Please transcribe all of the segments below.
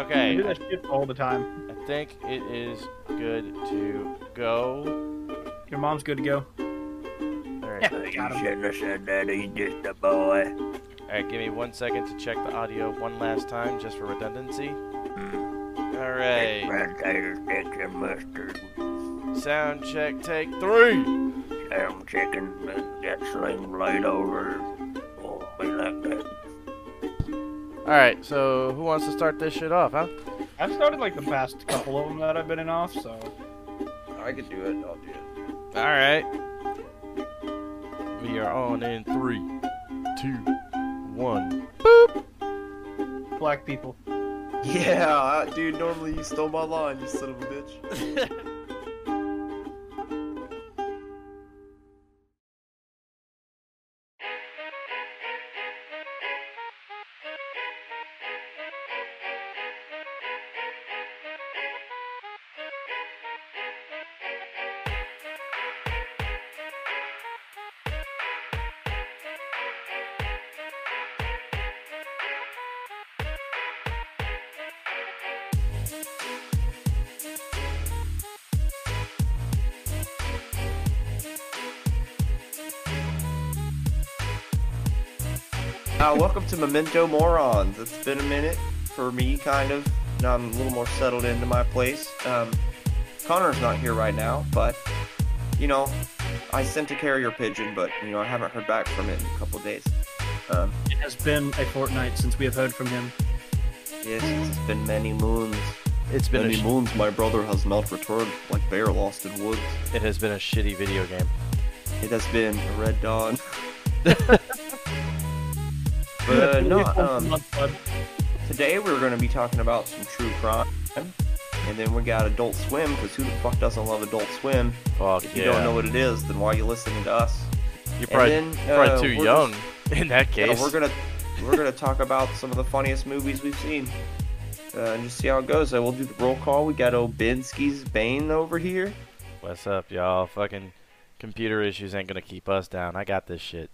Okay. I do that shit all the time. I think it is good to go. Your mom's good to go. All right. Yeah, got him. shouldn't have said that. He's just a boy. All right. Give me one second to check the audio one last time, just for redundancy. Hmm. All right. Red tater sticks and mustard. Sound check. Take three. Ham chicken and get sling blade over. All right. So who wants to start this shit off, huh? I've started like the past couple of them that I've been in off, so I could do it. I'll do it. All right. We are on in three, two, one. Boop! black people. Yeah, uh, dude. Normally you stole my line, you son of a bitch. welcome to Memento Morons. It's been a minute for me, kind of. Now I'm a little more settled into my place. Um, Connor's not here right now, but you know, I sent a carrier pigeon, but you know, I haven't heard back from it in a couple days. Um, It has been a fortnight since we have heard from him. yes, it's been many moons. It's been Many sh- moons, my brother has not returned, like bear lost in woods. it has been a shitty video game. It has been a red dawn. but uh, no, um, Today we're going to be talking about some true crime, and then we got Adult Swim because who the fuck doesn't love Adult Swim? Fuck If you yeah. don't know what it is, then why are you listening to us? You're probably, then, probably uh, too young in that case. Yeah, we're gonna we're gonna talk about some of the funniest movies we've seen, uh, and just see how it goes. Uh, we'll do the roll call. We got Obinsky's Bane over here. What's up, y'all? Fucking computer issues ain't gonna keep us down. I got this shit.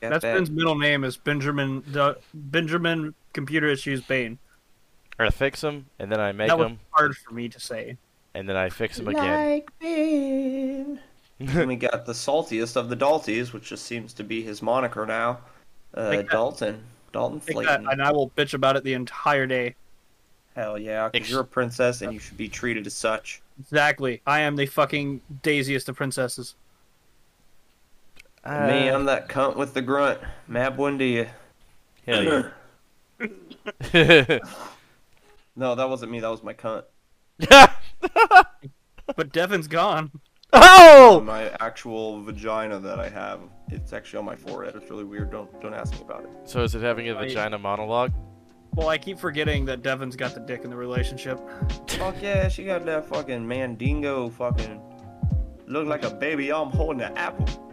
Got That's that- Ben's middle name is Benjamin Du- Benjamin Computer Issues Bane. Or I fix them, and then I make that was them, hard for me to say. and then I fix them again. Then we got the saltiest of the Dalties, which just seems to be his moniker now. Uh, Take that. Dalton. Dalton Take that, Flayton. and I will bitch about it the entire day. Hell yeah, because Ex- you're a princess and you should be treated as such. Exactly. I am the fucking daisiest of princesses. Uh, Me, I'm that cunt with the grunt. Mat Buendia. hell yeah. No, that wasn't me. That was my cunt. But Devin's gone. oh! My actual vagina that I have. It's actually on my forehead. It's really weird. Don't don't ask me about it. So is it having a yeah. vagina monologue? Well, I keep forgetting that Devin's got the dick in the relationship. Fuck yeah, she got that fucking mandingo fucking. Look like a baby. I'm holding an apple.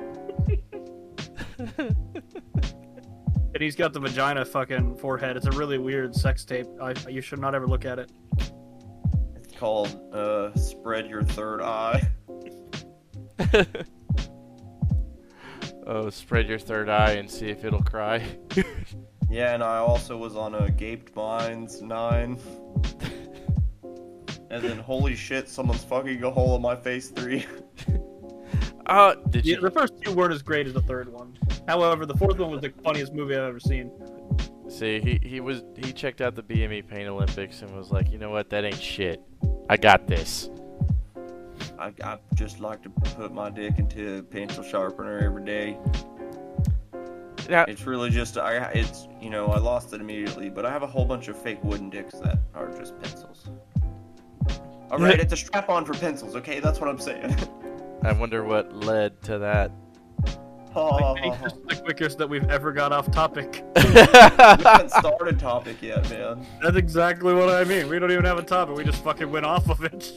And he's got the vagina fucking forehead. It's a really weird sex tape. I, you should not ever look at it. It's called uh, spread your third eye. oh, spread your third eye and see if it'll cry. Yeah, and I also was on a Gaped Minds 9. and then, holy shit, someone's fucking a hole in my face 3. Oh, did Yeah, you? the first two weren't as great as the third one. However, the fourth one was the funniest movie I've ever seen. See, he he was he checked out the BME Pain Olympics and was like, you know what, that ain't shit. I got this. I, I just like to put my dick into a pencil sharpener every day. Now, It's really just, I it's, you know, I lost it immediately, but I have a whole bunch of fake wooden dicks that are just pencils. Alright, it's a strap on for pencils, okay? That's what I'm saying. I wonder what led to that. Like, it's just the quickest that we've ever got off topic. we haven't started topic yet, man. That's exactly what I mean. We don't even have a topic. We just fucking went off of it.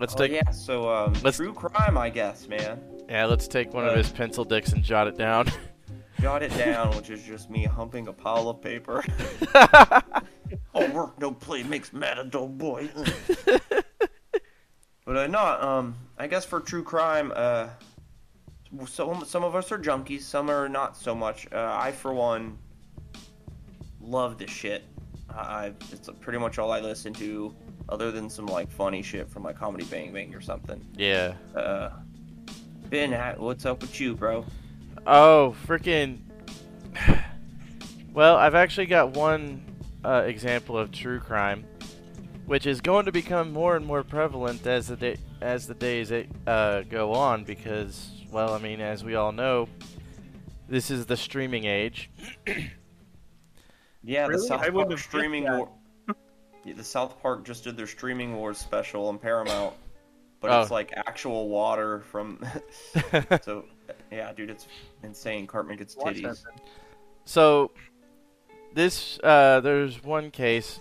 Let's Oh, take yeah, so, um, Let's- true crime, I guess, man. yeah, let's take one of Uh, his pencil dicks and jot it down. Jot it down, which is just me humping a pile of paper. oh, work no play makes mad a dull boy. but uh, no, um, I guess for true crime, uh, some some of us are junkies, some are not so much. Uh, I, for one, love this shit. I it's pretty much all I listen to, other than some like funny shit from like Comedy Bang Bang or something. Yeah. Uh, Ben, what's up with you, bro? Oh, freaking. Well, I've actually got one uh, example of true crime, which is going to become more and more prevalent as the day as the days uh, go on. Because, well, I mean, as we all know, this is the streaming age. Yeah, the South I Park streaming war. Yeah, the South Park just did their streaming wars special on Paramount, but Oh. it's like actual water from. so, yeah, dude, it's insane. Cartman gets titties. So, this uh, there's one case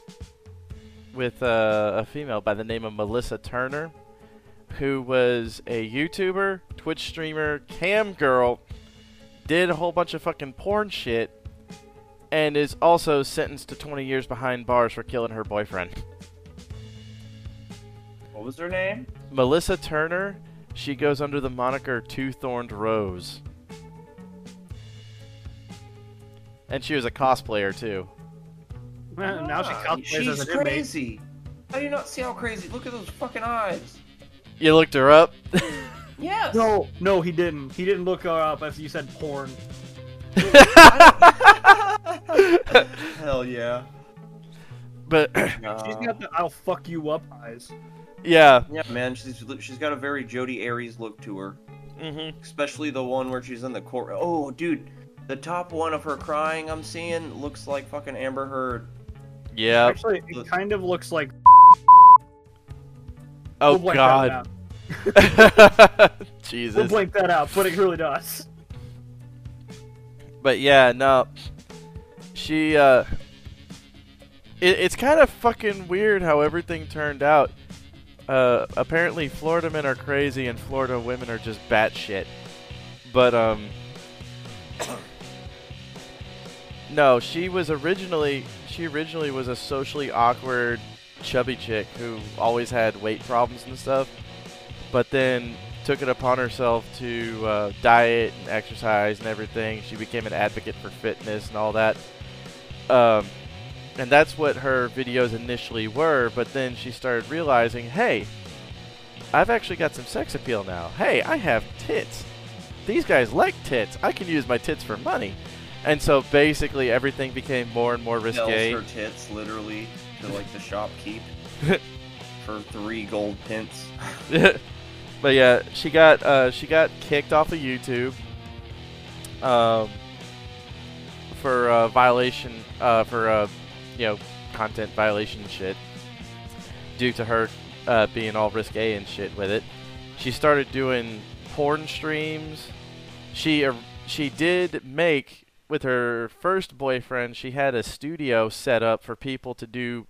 with uh, a female by the name of Melissa Turner, who was a YouTuber, Twitch streamer, cam girl, did a whole bunch of fucking porn shit, and is also sentenced to 20 years behind bars for killing her boyfriend. What was her name? Melissa Turner, she goes under the moniker Two Thorned Rose. And she was a cosplayer too. now she Ah, cosplays She's as an inmate. crazy. How do you not see how crazy? Look at those fucking eyes. You looked her up? Yes. No, no, he didn't. He didn't look her up as you said porn. Hell yeah. but She's got the "I'll fuck you up" eyes. yeah. Yeah, man, she's she's got a very Jodi Arias look to her, Mm-hmm. especially the one where she's in the court. Oh, dude, the top one of her crying I'm seeing looks like fucking Amber Heard. Yeah. Actually, it kind of looks like. Oh we'll God. Jesus. We'll blank that out, but it really does. But yeah, no. She uh. It, it's kind of fucking weird how everything turned out. Uh, apparently Florida men are crazy and Florida women are just batshit. But um. No, she was originally she originally was a socially awkward, chubby chick who always had weight problems and stuff. But then took it upon herself to uh, diet and exercise and everything. She became an advocate for fitness and all that. Um, and that's what her videos initially were. But then she started realizing, hey, I've actually got some sex appeal now. Hey, I have tits. These guys like tits. I can use my tits for money. And so basically everything became more and more Sells risque. her tits literally to like the shopkeep for three gold pence. but yeah, she got uh, she got kicked off of YouTube um, for uh, violation uh, for uh, you know content violation shit due to her uh, being all risque and shit with it. She started doing porn streams. She uh, she did make with her first boyfriend. She had a studio set up for people to do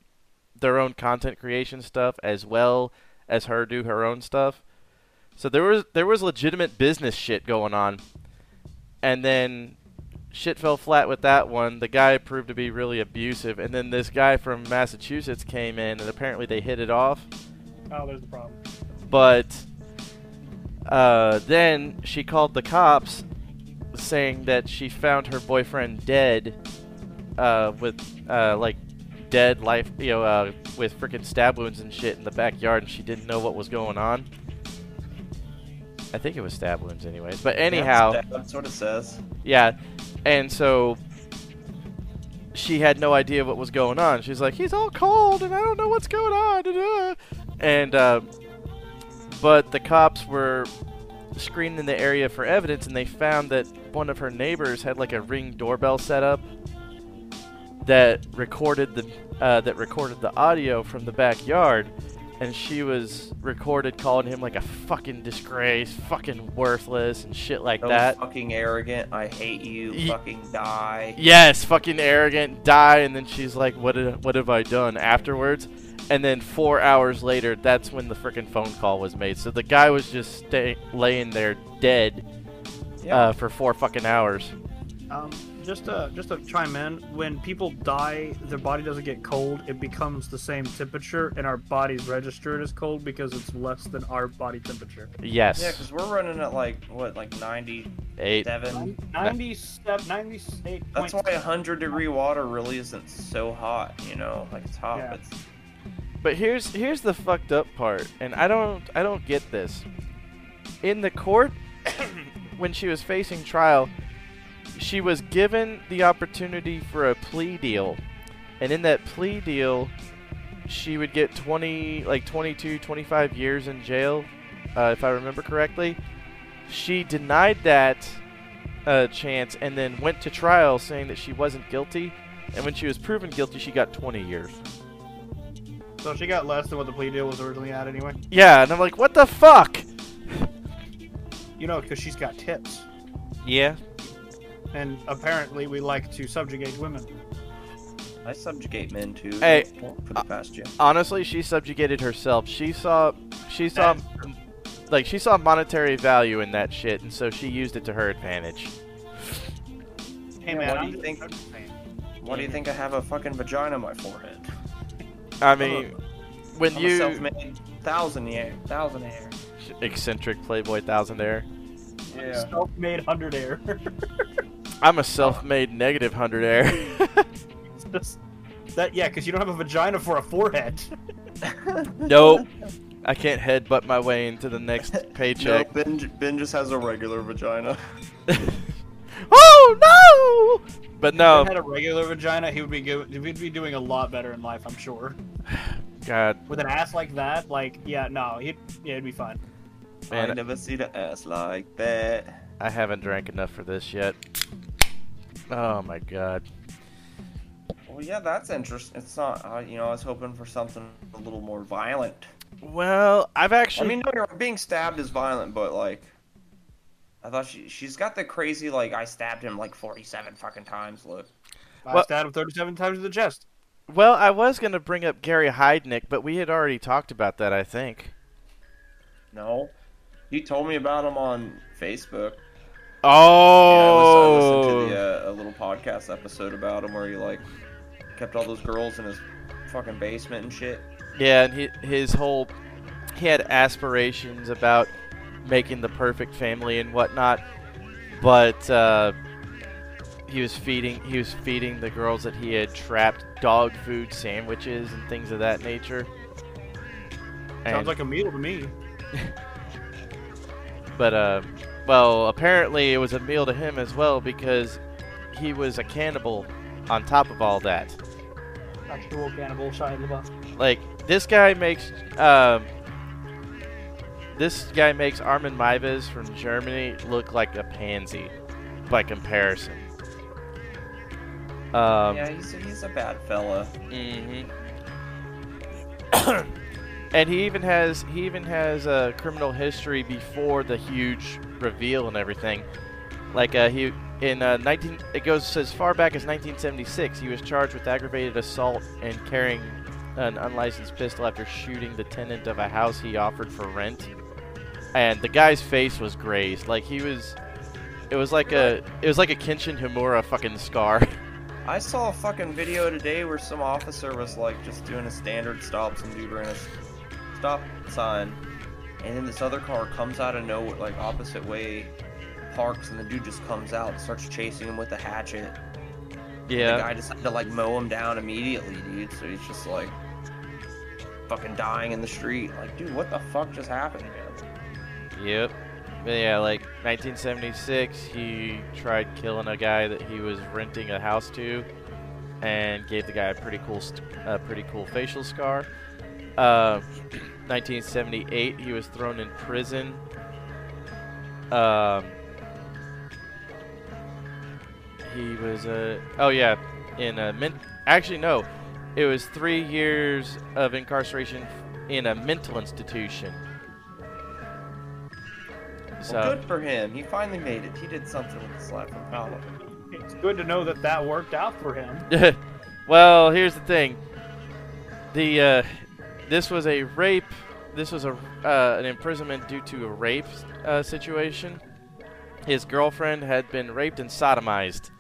their own content creation stuff as well as her do her own stuff. So there was there was legitimate business shit going on. And then shit fell flat with that one. The guy proved to be really abusive and then this guy from Massachusetts came in and apparently they hit it off. Oh, there's the problem. But uh, then she called the cops saying that she found her boyfriend dead uh, with uh, like dead life, you know, uh, with freaking stab wounds and shit in the backyard, and she didn't know what was going on. I think it was stab wounds, anyways. But anyhow, Yeah, that's what it says. yeah, and so she had no idea what was going on. She's like, he's all cold, and I don't know what's going on. And uh, but the cops were screening the area for evidence, and they found that one of her neighbors had like a ring doorbell set up that recorded the uh, that recorded the audio from the backyard. And she was recorded calling him like a fucking disgrace, fucking worthless, and shit like So that. fucking arrogant. I hate you. Ye- fucking die. Yes, fucking arrogant, die, and then she's like, "What did, what have I done?" Afterwards, and then four hours later, that's when the freaking phone call was made. So the guy was just stay, laying there dead Yeah. uh, for four fucking hours. Um, just to just to chime in, when people die, their body doesn't get cold. It becomes the same temperature, and our bodies register it as cold because it's less than our body temperature. Yes. Yeah, because we're running at like what, like 97. Eight. 97, 98. That's why 100 degree water really isn't so hot. You know, like it's hot, Yeah. but it's But here's here's the fucked up part, and I don't I don't get this. In the court, when she was facing trial, she was given the opportunity for a plea deal, and in that plea deal, she would get 20 like 22 25 years in jail, uh, if I remember correctly. She denied that uh, chance and then went to trial saying that she wasn't guilty, and when she was proven guilty, she got 20 years. So she got less than what the plea deal was originally at, anyway. Yeah, and I'm like, what the fuck? You know, because she's got tits, Yeah. and apparently we like to subjugate women. I subjugate men too. Hey, for the uh, past year. Honestly, she subjugated herself. She saw, she saw, like she saw monetary value in that shit, and so she used it to her advantage. Hey man, what do you think- I'm just saying. Why do you think I have a fucking vagina on my forehead? I mean, when I'm a you self-made thousandaire, thousandaire. Eccentric playboy thousand thousandaire, Yeah. Self-made hundredaire. I'm a self-made hundred air. Just- that yeah, because you don't have a vagina for a forehead. nope, I can't headbutt my way into the next No, paycheck. ben, ben just has a regular vagina. oh no! But If no, he had a regular vagina, he would be go- he'd be doing a lot better in life, I'm sure. God, With an ass like that, like yeah, no, he'd yeah, it'd be fine. I never see the ass like that. I haven't drank enough for this yet. Oh my god. Well, yeah, that's interesting. It's not, uh, you know, I was hoping for something a little more violent. Well, I've actually. I mean, no, you're being stabbed is violent, but like, I thought she she's got the crazy like I stabbed him like 47 fucking times look. I Well- stabbed him 37 times in the chest. Well, I was gonna bring up Gary Heidnik, but we had already talked about that. I think. No, you told me about him on Facebook. Oh. Yeah, I listened, I listened to the, uh, a little podcast episode about him where he like kept all those girls in his fucking basement and shit. Yeah, and he, his whole he had aspirations about making the perfect family and whatnot, but uh, he was feeding he was feeding the girls that he had trapped dog food sandwiches and things of that nature. Sounds And- like a meal to me. but uh, well, apparently it was a meal to him as well because he was a cannibal. On top of all that, Actual cannibal Shia LaBeouf. like this guy makes um, this guy makes Armin Meiwes from Germany look like a pansy by comparison. Um, yeah, he's he's a bad fella. mhm. and he even has he even has a criminal history before the huge reveal and everything. Like uh, he in uh, 19 it goes as far back as 1976. He was charged with aggravated assault and carrying an unlicensed pistol after shooting the tenant of a house he offered for rent. And the guy's face was grazed. Like he was it was like a it was like a Kenshin Himura fucking scar. I saw a fucking video today where some officer was like just doing a standard stop. Some dude ran a stop sign, and then this other car comes out of nowhere, like opposite way, parks, and the dude just comes out and starts chasing him with a hatchet. Yeah. The guy had to like mow him down immediately, dude. So he's just like fucking dying in the street. Like, dude, what the fuck just happened, man? Yep. But yeah, like 1976, he tried killing a guy that he was renting a house to, and gave the guy a pretty cool, st- a pretty cool facial scar. Uh, 1978, he was thrown in prison. Um, he was a oh yeah, in a men- actually no, it was three years of incarceration in a mental institution. So Well, good for him. He finally made it. He did something with his life. I'm proud of him. It's good to know that that worked out for him. well, here's the thing. The uh, this was a rape. This was a uh, an imprisonment due to a rape uh, situation. His girlfriend had been raped and sodomized,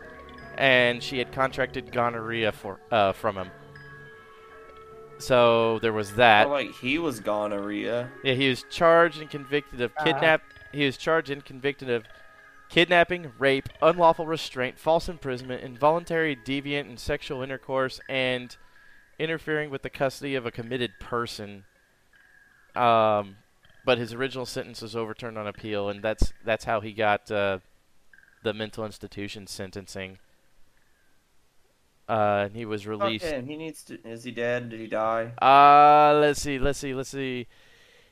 and she had contracted gonorrhea for uh, from him. So there was that. Oh, like he was gonorrhea. Yeah, he was charged and convicted of kidnap. He was charged and convicted of kidnapping, rape, unlawful restraint, false imprisonment, involuntary deviant and sexual intercourse, and interfering with the custody of a committed person. Um, but his original sentence was overturned on appeal, and that's that's how he got uh, the mental institution sentencing. Uh, and he was released. Him. He needs to. Is he dead? Did he die? Uh, let's see, let's see, let's see.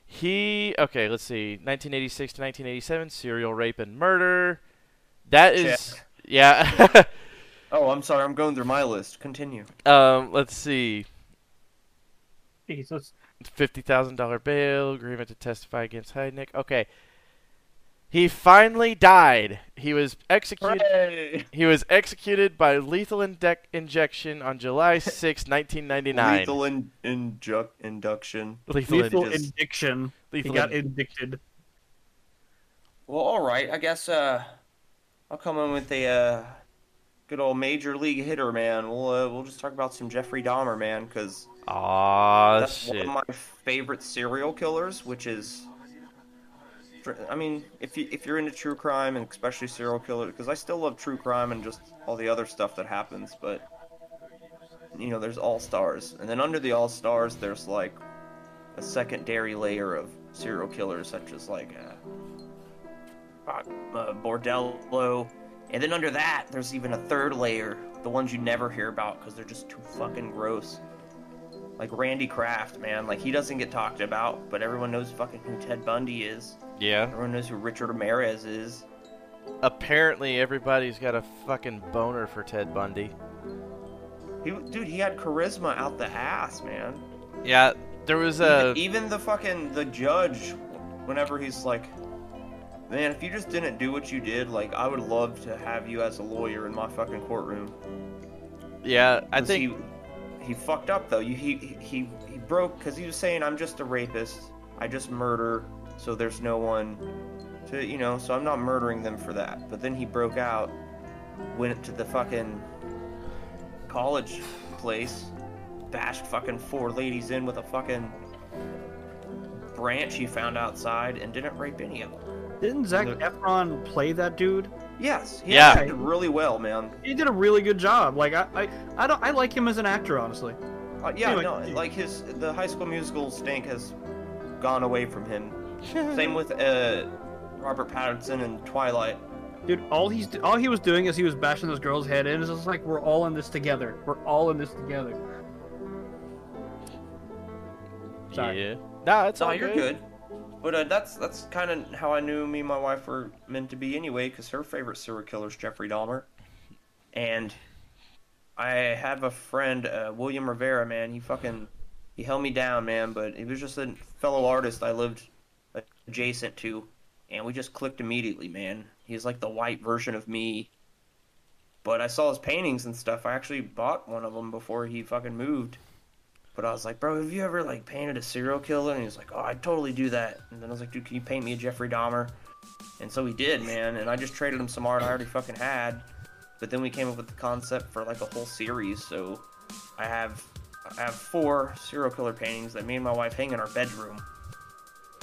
He okay, let's see. 1986 to 1987, serial rape and murder. That is Check. yeah. Oh, I'm sorry. I'm going through my list. Continue. um, let's see. Jesus. Fifty thousand dollar bail agreement to testify against Heidnik. Okay. He finally died. He was executed. Hooray! He was executed by lethal indec injection on July 6, 1999. Lethal in, inju- induction. lethal, Lethal in- just- indiction. He got in- indicted. Well, all right. I guess uh, I'll come in with a uh, good old major league hitter, man. We'll uh, we'll just talk about some Jeffrey Dahmer, man, because Aw, that's shit. one of my favorite serial killers, which is. I mean, if you if you're into true crime and especially serial killer, because I still love true crime and just all the other stuff that happens, but you know, there's all stars, and then under the all stars, there's like a secondary layer of serial killers, such as like uh, uh, uh, Bordello, and then under that, there's even a third layer, the ones you never hear about because they're just too fucking gross. Like Randy Kraft, man, like he doesn't get talked about, but everyone knows fucking who Ted Bundy is. Yeah. Everyone knows who Richard Ramirez is. Apparently, everybody's got a fucking boner for Ted Bundy. He, dude, he had charisma out the ass, man. Yeah, there was a. even, even the fucking the judge, whenever he's like, man, if you just didn't do what you did, like I would love to have you as a lawyer in my fucking courtroom. Yeah, I think. he, he fucked up though. You, he he he broke because he was saying I'm just a rapist. I just murder, so there's no one to you know. So I'm not murdering them for that. But then he broke out, went to the fucking college place, bashed fucking four ladies in with a fucking branch he found outside, and didn't rape any of them. Didn't Zac Look. Efron play that dude? Yes, he Yeah. acted really well, man. He did a really good job. Like I, I, I don't, I like him as an actor, honestly. Uh, yeah, Anyway. no, like his the High School Musical stink has gone away from him. Same with uh, Robert Pattinson and Twilight. Dude, all he's all he was doing is he was bashing this girl's head in. It's just like we're all in this together. We're all in this together. Sorry. Yeah. Nah, it's No, all you're good. But uh, that's that's kind of how I knew me and my wife were meant to be anyway, because her favorite serial killer is Jeffrey Dahmer, and I have a friend, uh, William Rivera. Man, he fucking he held me down, man. But he was just a fellow artist I lived adjacent to, and we just clicked immediately, man. He's like the white version of me. But I saw his paintings and stuff. I actually bought one of them before he fucking moved. But I was like, bro, have you ever like painted a serial killer? And he was like, oh, I'd totally do that. And then I was like, dude, can you paint me a Jeffrey Dahmer? And so he did, man. And I just traded him some art I already fucking had. But then we came up with the concept for like a whole series. So I have I have four serial killer paintings that me and my wife hang in our bedroom.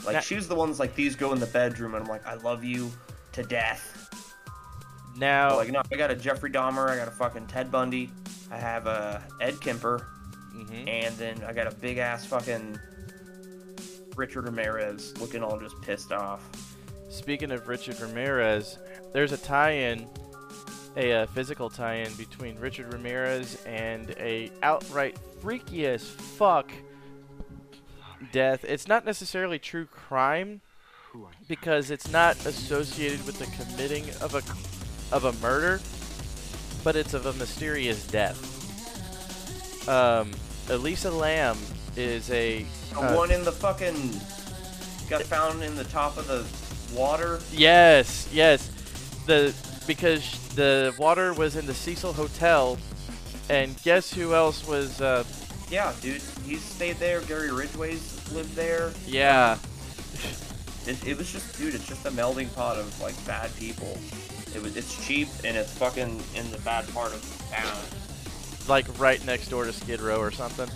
Like That- she's the ones like these go in the bedroom, and I'm like, I love you to death. Now, Like no, I got a Jeffrey Dahmer, I got a fucking Ted Bundy, I have a Ed Kemper, mhm. and then I got a big ass fucking Richard Ramirez looking all just pissed off. speaking of Richard Ramirez, there's a tie-in, a uh, physical tie-in between Richard Ramirez and a outright freaky as fuck death. It's not necessarily true crime because it's not associated with the committing of a of a murder, but it's of a mysterious death. Um, Elisa Lam is a The uh, one in the fucking got found in the top of the water. Yes, yes. The because the water was in the Cecil Hotel, and guess who else was? Uh, Yeah, dude, he stayed there. Gary Ridgway's lived there. yeah, it, it was just, dude, it's just a melding pot of like bad people. It was, it's cheap and it's fucking in the bad part of town. Like right next door to Skid Row or something.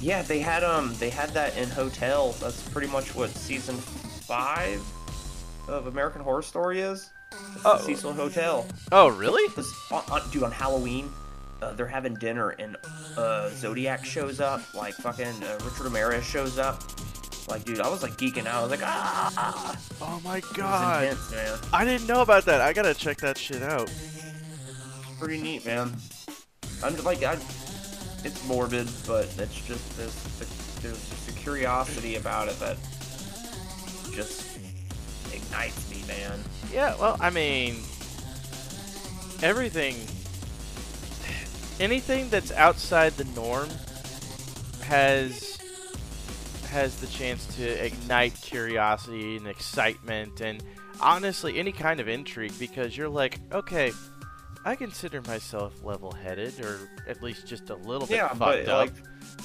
Yeah, they had um, they had that in Hotel. That's pretty much what season five of American Horror Story is. It's Oh. Cecil Hotel. Oh, really? This, on, on, dude, on Halloween, uh, they're having dinner and uh, Zodiac shows up. Like fucking uh, Richard Ramirez shows up. Like, dude, I was like geeking out. I was like, ah, Oh my god. intense. I didn't know about that. I gotta check that shit out. Pretty neat, man. I'm like, I, it's morbid, but it's just this. There's just a curiosity about it that just ignites me, man. Yeah, well, I mean, everything, anything that's outside the norm has has the chance to ignite curiosity and excitement and honestly any kind of intrigue because you're like, okay, I consider myself level-headed or at least just a little bit Yeah, fucked but up. like,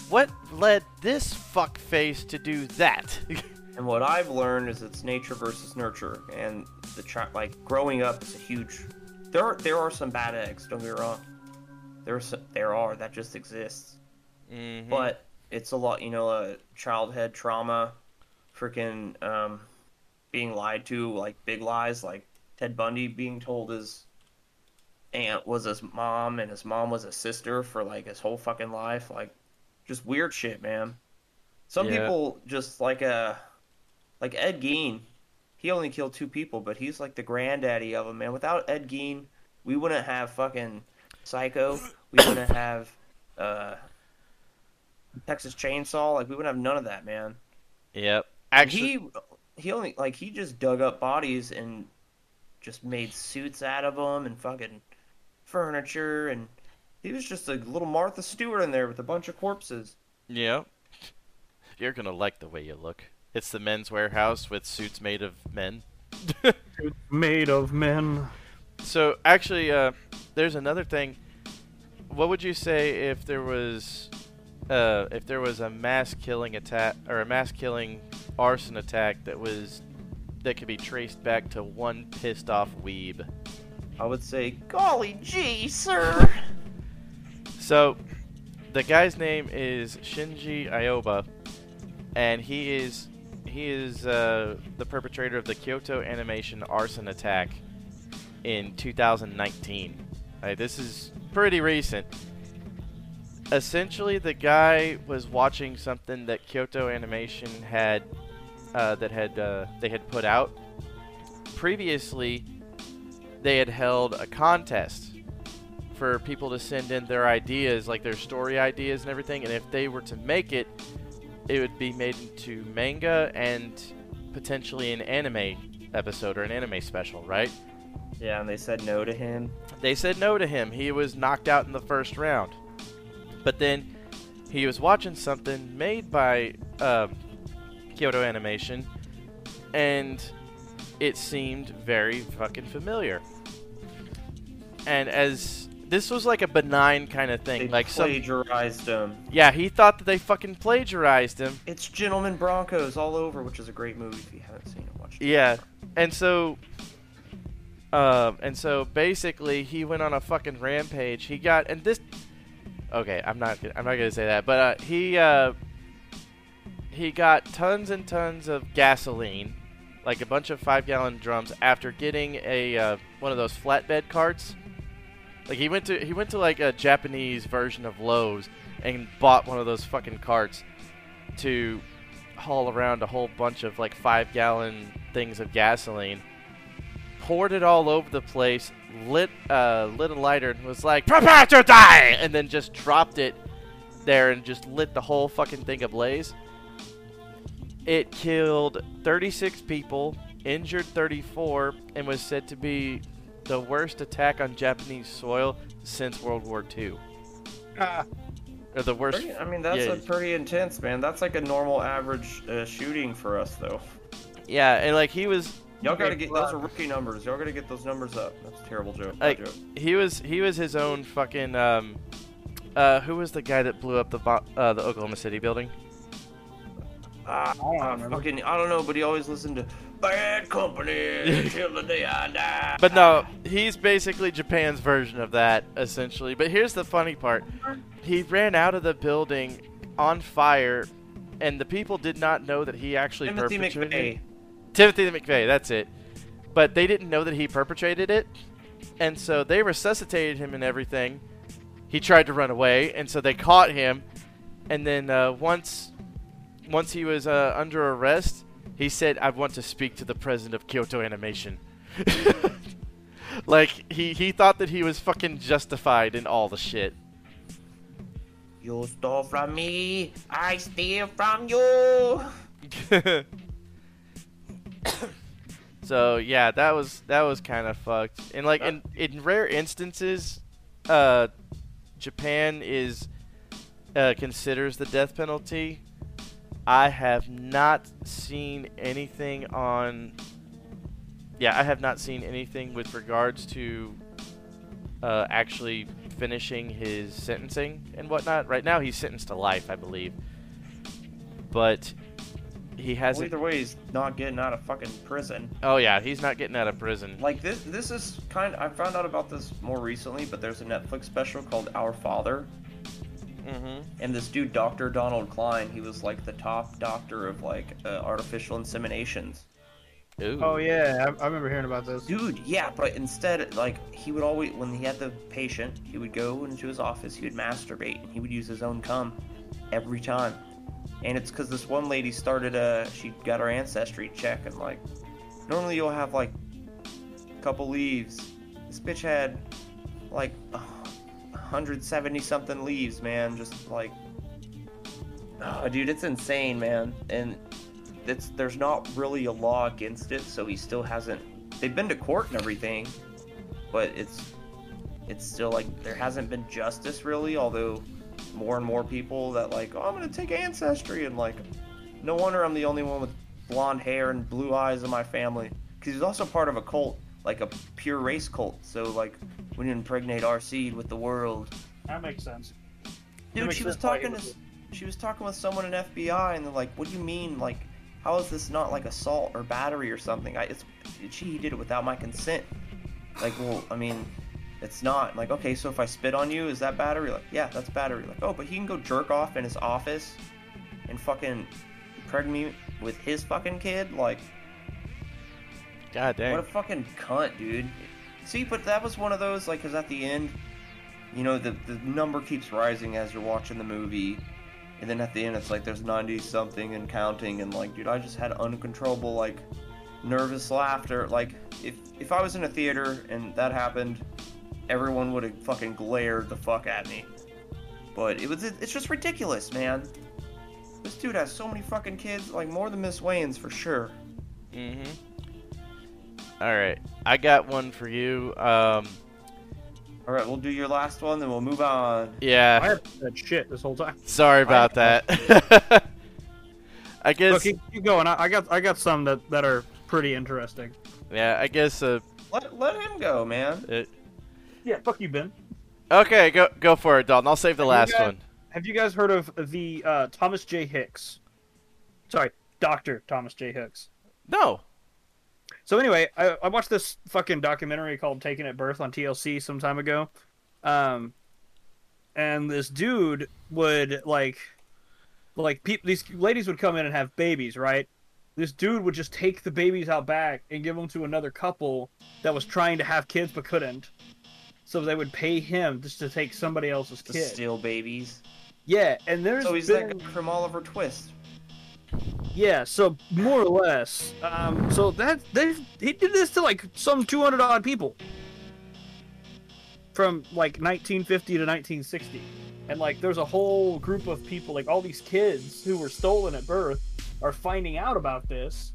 what led this fuckface to do that? And what I've learned is it's nature versus nurture, and the tra- like growing up is a huge. There are there are some bad eggs. Don't get me wrong. There's there are that just exists, Mhm. but it's a lot. You know, uh, childhood trauma, freaking um, being lied to, like big lies, like Ted Bundy being told his aunt was his mom and his mom was his sister for like his whole fucking life, like just weird shit, man. Some Yeah. people just like uh like Ed Gein, he only killed two people, but he's like the granddaddy of them, man. Without Ed Gein, we wouldn't have fucking Psycho. We wouldn't have uh, Texas Chainsaw. Like we wouldn't have none of that, man. yep. Actually, he he only like he just dug up bodies and just made suits out of them and fucking furniture and he was just a little Martha Stewart in there with a bunch of corpses. Yeah. You're gonna like the way you look. It's the men's warehouse with suits made of men. Made of men. So actually, uh, there's another thing. What would you say if there was, uh, if there was a mass killing attack or a mass killing arson attack that was that could be traced back to one pissed off weeb? I would say, golly gee, sir. So, the guy's name is Shinji Aoba, and he is he is uh, the perpetrator of the Kyoto Animation arson attack in 2019. Uh, this is pretty recent. Essentially, the guy was watching something that Kyoto Animation had uh, that had uh, they had put out previously. They had held a contest for people to send in their ideas, like their story ideas and everything, and if they were to make it, it would be made into manga and potentially an anime episode or an anime special, right? Yeah, and they said no to him. They said no to him. He was knocked out in the first round. But then he was watching something made by um, Kyoto Animation, and it seemed very fucking familiar. And as this was like a benign kind of thing, They like some plagiarized him. yeah, he thought that they fucking plagiarized him. It's Gentlemen Broncos all over, which is a great movie if you haven't seen it. Watch it. Yeah, and so, um, and so basically, he went on a fucking rampage. He got and this. Okay, I'm not. gonna- I'm not gonna say that, but uh, he uh, he got tons and tons of gasoline, like a bunch of five gallon drums, after getting a uh, one of those flatbed carts. Like he went to he went to like a Japanese version of Lowe's and bought one of those fucking carts to haul around a whole bunch of like five gallon things of gasoline, poured it all over the place, lit uh, lit a lighter, and was like, "Prepare to die!" and then just dropped it there and just lit the whole fucking thing ablaze. It killed 36 people, injured 34, and was said to be the worst attack on Japanese soil since World War II. Ah, Or the worst. Pretty- I mean, that's yeah. a pretty intense, man. That's like a normal average uh, shooting for us, though. Yeah, and like he was Y'all gotta get those are rookie numbers. Y'all gotta get those numbers up. That's a terrible joke. Like- joke. he was he was his own fucking um uh who was the guy that blew up the uh the Oklahoma City building? Ah, don't ah, fucking, I don't know, but he always listened to Bad Company till the day I die. But no, he's basically Japan's version of that, essentially. But here's the funny part he ran out of the building on fire, and the people did not know that he actually perpetrated. Timothy perpetrated McVeigh. Timothy McVeigh, that's it. But they didn't know that he perpetrated it, and so they resuscitated him and everything. He tried to run away, and so they caught him. And then uh, once, once he was uh, under arrest, he said, "I want to speak to the president of Kyoto Animation." like he he thought that he was fucking justified in all the shit. You stole from me, I steal from you. so yeah, that was that was kind of fucked. And like in in rare instances, uh, Japan is uh, considers the death penalty. I have not seen anything on. Yeah, I have not seen anything with regards to uh, actually finishing his sentencing and whatnot. Right now, he's sentenced to life, I believe. But he hasn't. either way, he's not getting out of fucking prison. Oh yeah, he's not getting out of prison. Like this, this is kind. I found out about this more recently, but there's a Netflix special called Our Father, Mm-hmm. and this dude, Dr. Donald Cline, he was like the top doctor of like uh, artificial inseminations. Ooh. Oh yeah, I, I remember hearing about this. Dude, yeah, but instead, like, he would always, when he had the patient, he would go into his office, he would masturbate, and he would use his own cum every time. And it's because this one lady started, uh, she got her ancestry check, and, like, normally you'll have, like, a couple leaves. This bitch had, like, a 170 something leaves, man, just, like, oh, dude, it's insane, man. And it's there's not really a law against it, so he still hasn't. They've been to court and everything, but it's it's still like there hasn't been justice really. Although more and more people that like, oh, I'm gonna take ancestry and like, no wonder I'm the only one with blonde hair and blue eyes in my family. Because he's also part of a cult, like a pure race cult. So like, we impregnate our seed with the world. That makes sense. Dude, makes she was sense talking to she was talking with someone in FBI, and they're like, "What do you mean? Like, how is this not like assault or battery or something? I, it's she did it without my consent. Like, well, I mean, it's not like okay. So if I spit on you, is that battery? Like, yeah, that's battery. Like, oh, but he can go jerk off in his office and fucking impregnate me with his fucking kid. Like, God dang. what a fucking cunt, dude. See, but that was one of those, like, because at the end, you know, the, the number keeps rising as you're watching the movie. And then at the end, it's like there's 90 something and counting. And, like, dude, I just had uncontrollable, like, nervous laughter. Like, if, if I was in a theater and that happened, everyone would have fucking glared the fuck at me. But it was, it's just ridiculous, man. This dude has so many fucking kids, like, more than Miss Wayne's for sure. Mm-hmm. All right, I got one for you. Um, All right, we'll do your last one, then we'll move on. yeah. I have that shit this whole time. Sorry about that. I guess. Look, keep, keep going. I, I got I got some that, that are pretty interesting. Yeah, I guess. Uh, Let, let him go, man. it, Yeah, fuck you, Ben. okay, go go for it, Dalton. I'll save the Have you last guys- one. Have you guys heard of the uh, Thomas J. Hicks? Sorry, Doctor Thomas J. Hicks. No. So anyway, I, I watched this fucking documentary called "Taken at Birth" on TLC some time ago, um, and this dude would like, like peop these ladies would come in and have babies, right? This dude would just take the babies out back and give them to another couple that was trying to have kids but couldn't. So they would pay him just to take somebody else's The kid. Steal Babies. Yeah, and there's So he's been... that guy from Oliver Twist. Yeah, so more or less. Um, so that they he did this to like some 200 odd people from like 1950 to 1960, and like there's a whole group of people, like all these kids who were stolen at birth, are finding out about this,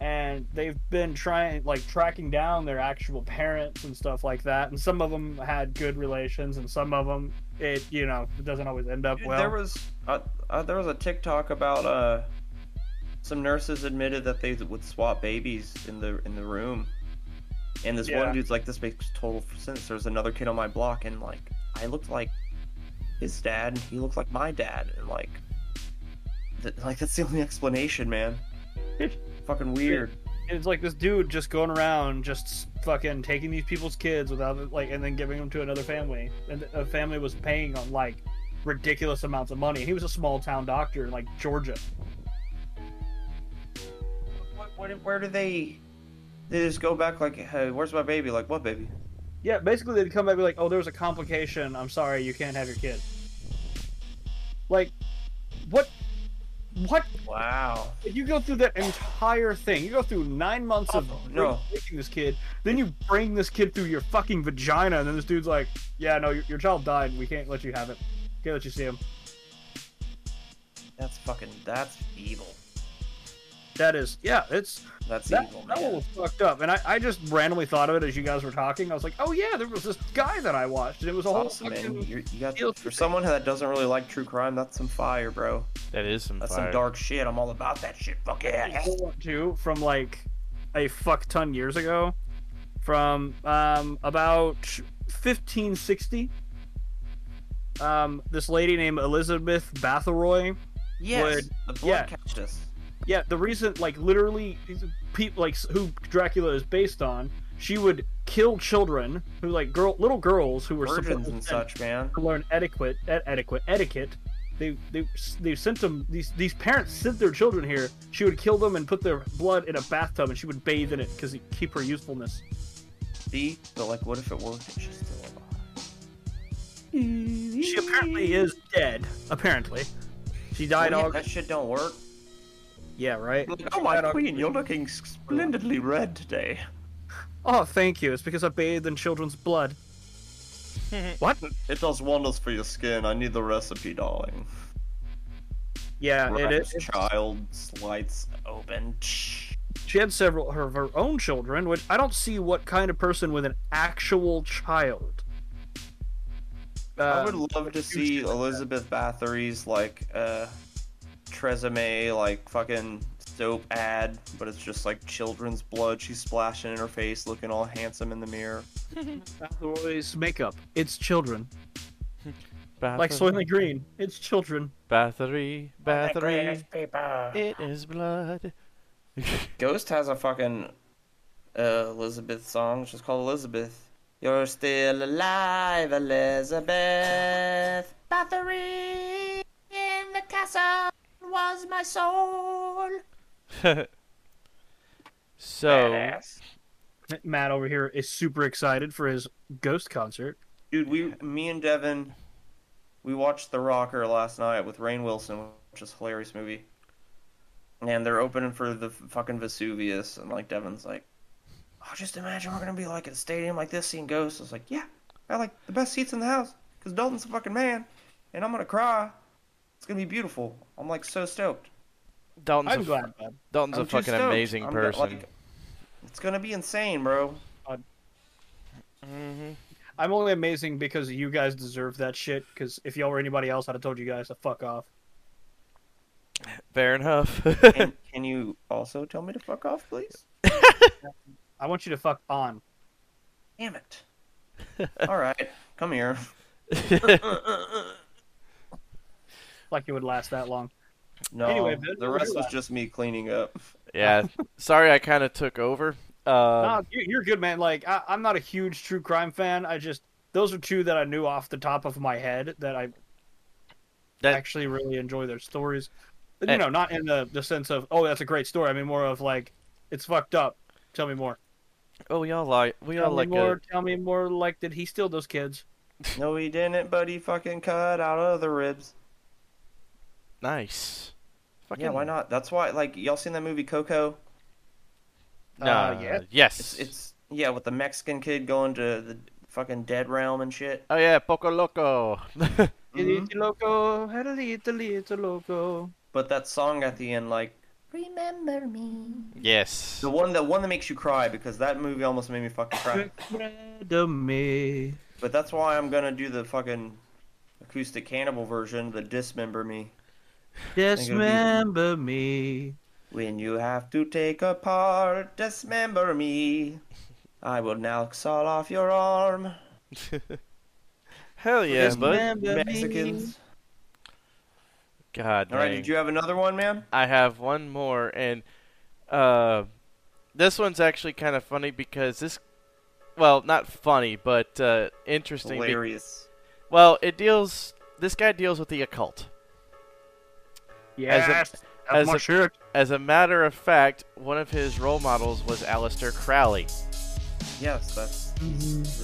and they've been trying like tracking down their actual parents and stuff like that, and some of them had good relations, and some of them it you know it doesn't always end up well. there was uh, uh, there was a TikTok about uh some nurses admitted that they would swap babies in the in the room, and this Yeah. one dude's like, "This makes total sense." There's another kid on my block, and like I looked like his dad, and he looked like my dad, and like That, like that's the only explanation, man. Fucking weird. It's like this dude just going around, just fucking taking these people's kids without like, and then giving them to another family, and a family was paying on like ridiculous amounts of money. He was a small town doctor in like Georgia. What, where do they? They just go back like, hey, where's my baby? Like, what baby? Yeah, basically they'd come back and be like, "Oh, there was a complication. I'm sorry, you can't have your kid." Like, what? What? Wow. You go through that entire thing. You go through nine months of Oh, no. making this kid. Then you bring this kid through your fucking vagina, and then this dude's like, "Yeah, no, your, your child died. We can't let you have it. Can't let you see him." That's fucking. That's evil. That is, yeah, it's That's that, evil, that man. one was fucked up. And I, I just randomly thought of it as you guys were talking. I was like, "Oh yeah, there was this guy that I watched, and it was a whole awesome, fucking." man. You're, you got deal for someone that doesn't really like true crime. That's some fire, bro. That is some That's fire. some dark shit. I'm all about that shit. Fuck yeah. whole one, too from like a fuck ton years ago from um, about 1560 um, this lady named elizabeth bathory Yes. Would- the blood yeah. cactus. Yeah the reason like literally people like who dracula is based on she would kill children who like girl little girls who were Virgins and such, man. To learn etiquette et- etiquette etiquette they they they sent them these these parents sent their children here she would kill them and put their blood in a bathtub and she would bathe in it because it keep her usefulness See, but like, what if it worked and she's still alive? she apparently is dead apparently she died Oh, yeah, all that shit don't work. Yeah right oh my queen, you're looking splendidly red today. oh thank you it's because i bathed in children's blood what It does wonders for your skin. I need the recipe, darling. yeah it is Child slides open. she had several of her own children which i don't see what kind of person with an actual child I would Um, love to see Elizabeth Bathory's like uh Tresemme like fucking soap ad, but it's just like children's blood she's splashing in her face, looking all handsome in the mirror. Bathory's makeup. It's children. Bathory, Like Soylent Green. It's children. Bathory, Bathory. It is blood. Ghost has a fucking uh, Elizabeth song, which is called Elizabeth. You're still alive, Elizabeth. Bathory in the castle was my soul. so, Badass. Mat over here is super excited for his Ghost concert. Dude, we, me and Devin, we watched The Rocker last night with Rainn Wilson, which is a hilarious movie. And they're opening for the fucking Vesuvius, and like Devin's like, "Oh, just imagine we're gonna be like at a stadium like this seeing Ghosts." I was like, "Yeah, I like the best seats in the house because Dalton's a fucking man, and I'm gonna cry. It's gonna be beautiful. I'm like so stoked. Dalton's, a, I'm f- glad, man. Dalton's I'm a fucking stoked. amazing I'm person. like, it's gonna be insane, bro. hmm I'm only amazing because you guys deserve that shit. Because if y'all were anybody else, I'd have told you guys to fuck off. Fair enough. Can, can you also tell me to fuck off, please? I want you to fuck on. Damn it. All right, come here. Like it would last that long. No, Anyway, the rest was just me cleaning up. yeah. Sorry, I kind of took over. Um, no, you- you're good, man. Like I, I'm not a huge true crime fan. I just those are two that I knew off the top of my head that I That- actually really enjoy their stories. Eh. You know, not in the the sense of oh that's a great story. I mean more of like it's fucked up. Tell me more. oh, we all like we Tell all me like more. a, Tell me more. Like did he steal those kids? No, he didn't, but he fucking cut out of the ribs. Nice. Fucking, Yeah, why not? That's why, like, y'all seen that movie Coco? No. Uh, yeah. Yes. It's, it's yeah, with the Mexican kid going to the fucking dead realm and shit. Oh yeah, Poco Loco. Mhm. Elite loco, elite, elite loco. But that song at the end, like, Remember me. yes. the one that one that makes you cry because that movie almost made me fucking cry. Red me. But that's why I'm gonna do the fucking acoustic cannibal version, the dismember me. Dismember me. When you have to take apart, dismember me. I will now saw off your arm. Hell yeah, bud. Dismember me. Mexicans. God All right, dang. did you have another one, man? I have one more, and uh, this one's actually kind of funny because this, well, not funny, but uh, interesting. be- Hilarious. well, it deals. This guy deals with the occult. Yes, as that's my a- As a matter of fact, one of his role models was Aleister Crowley. Yes, that's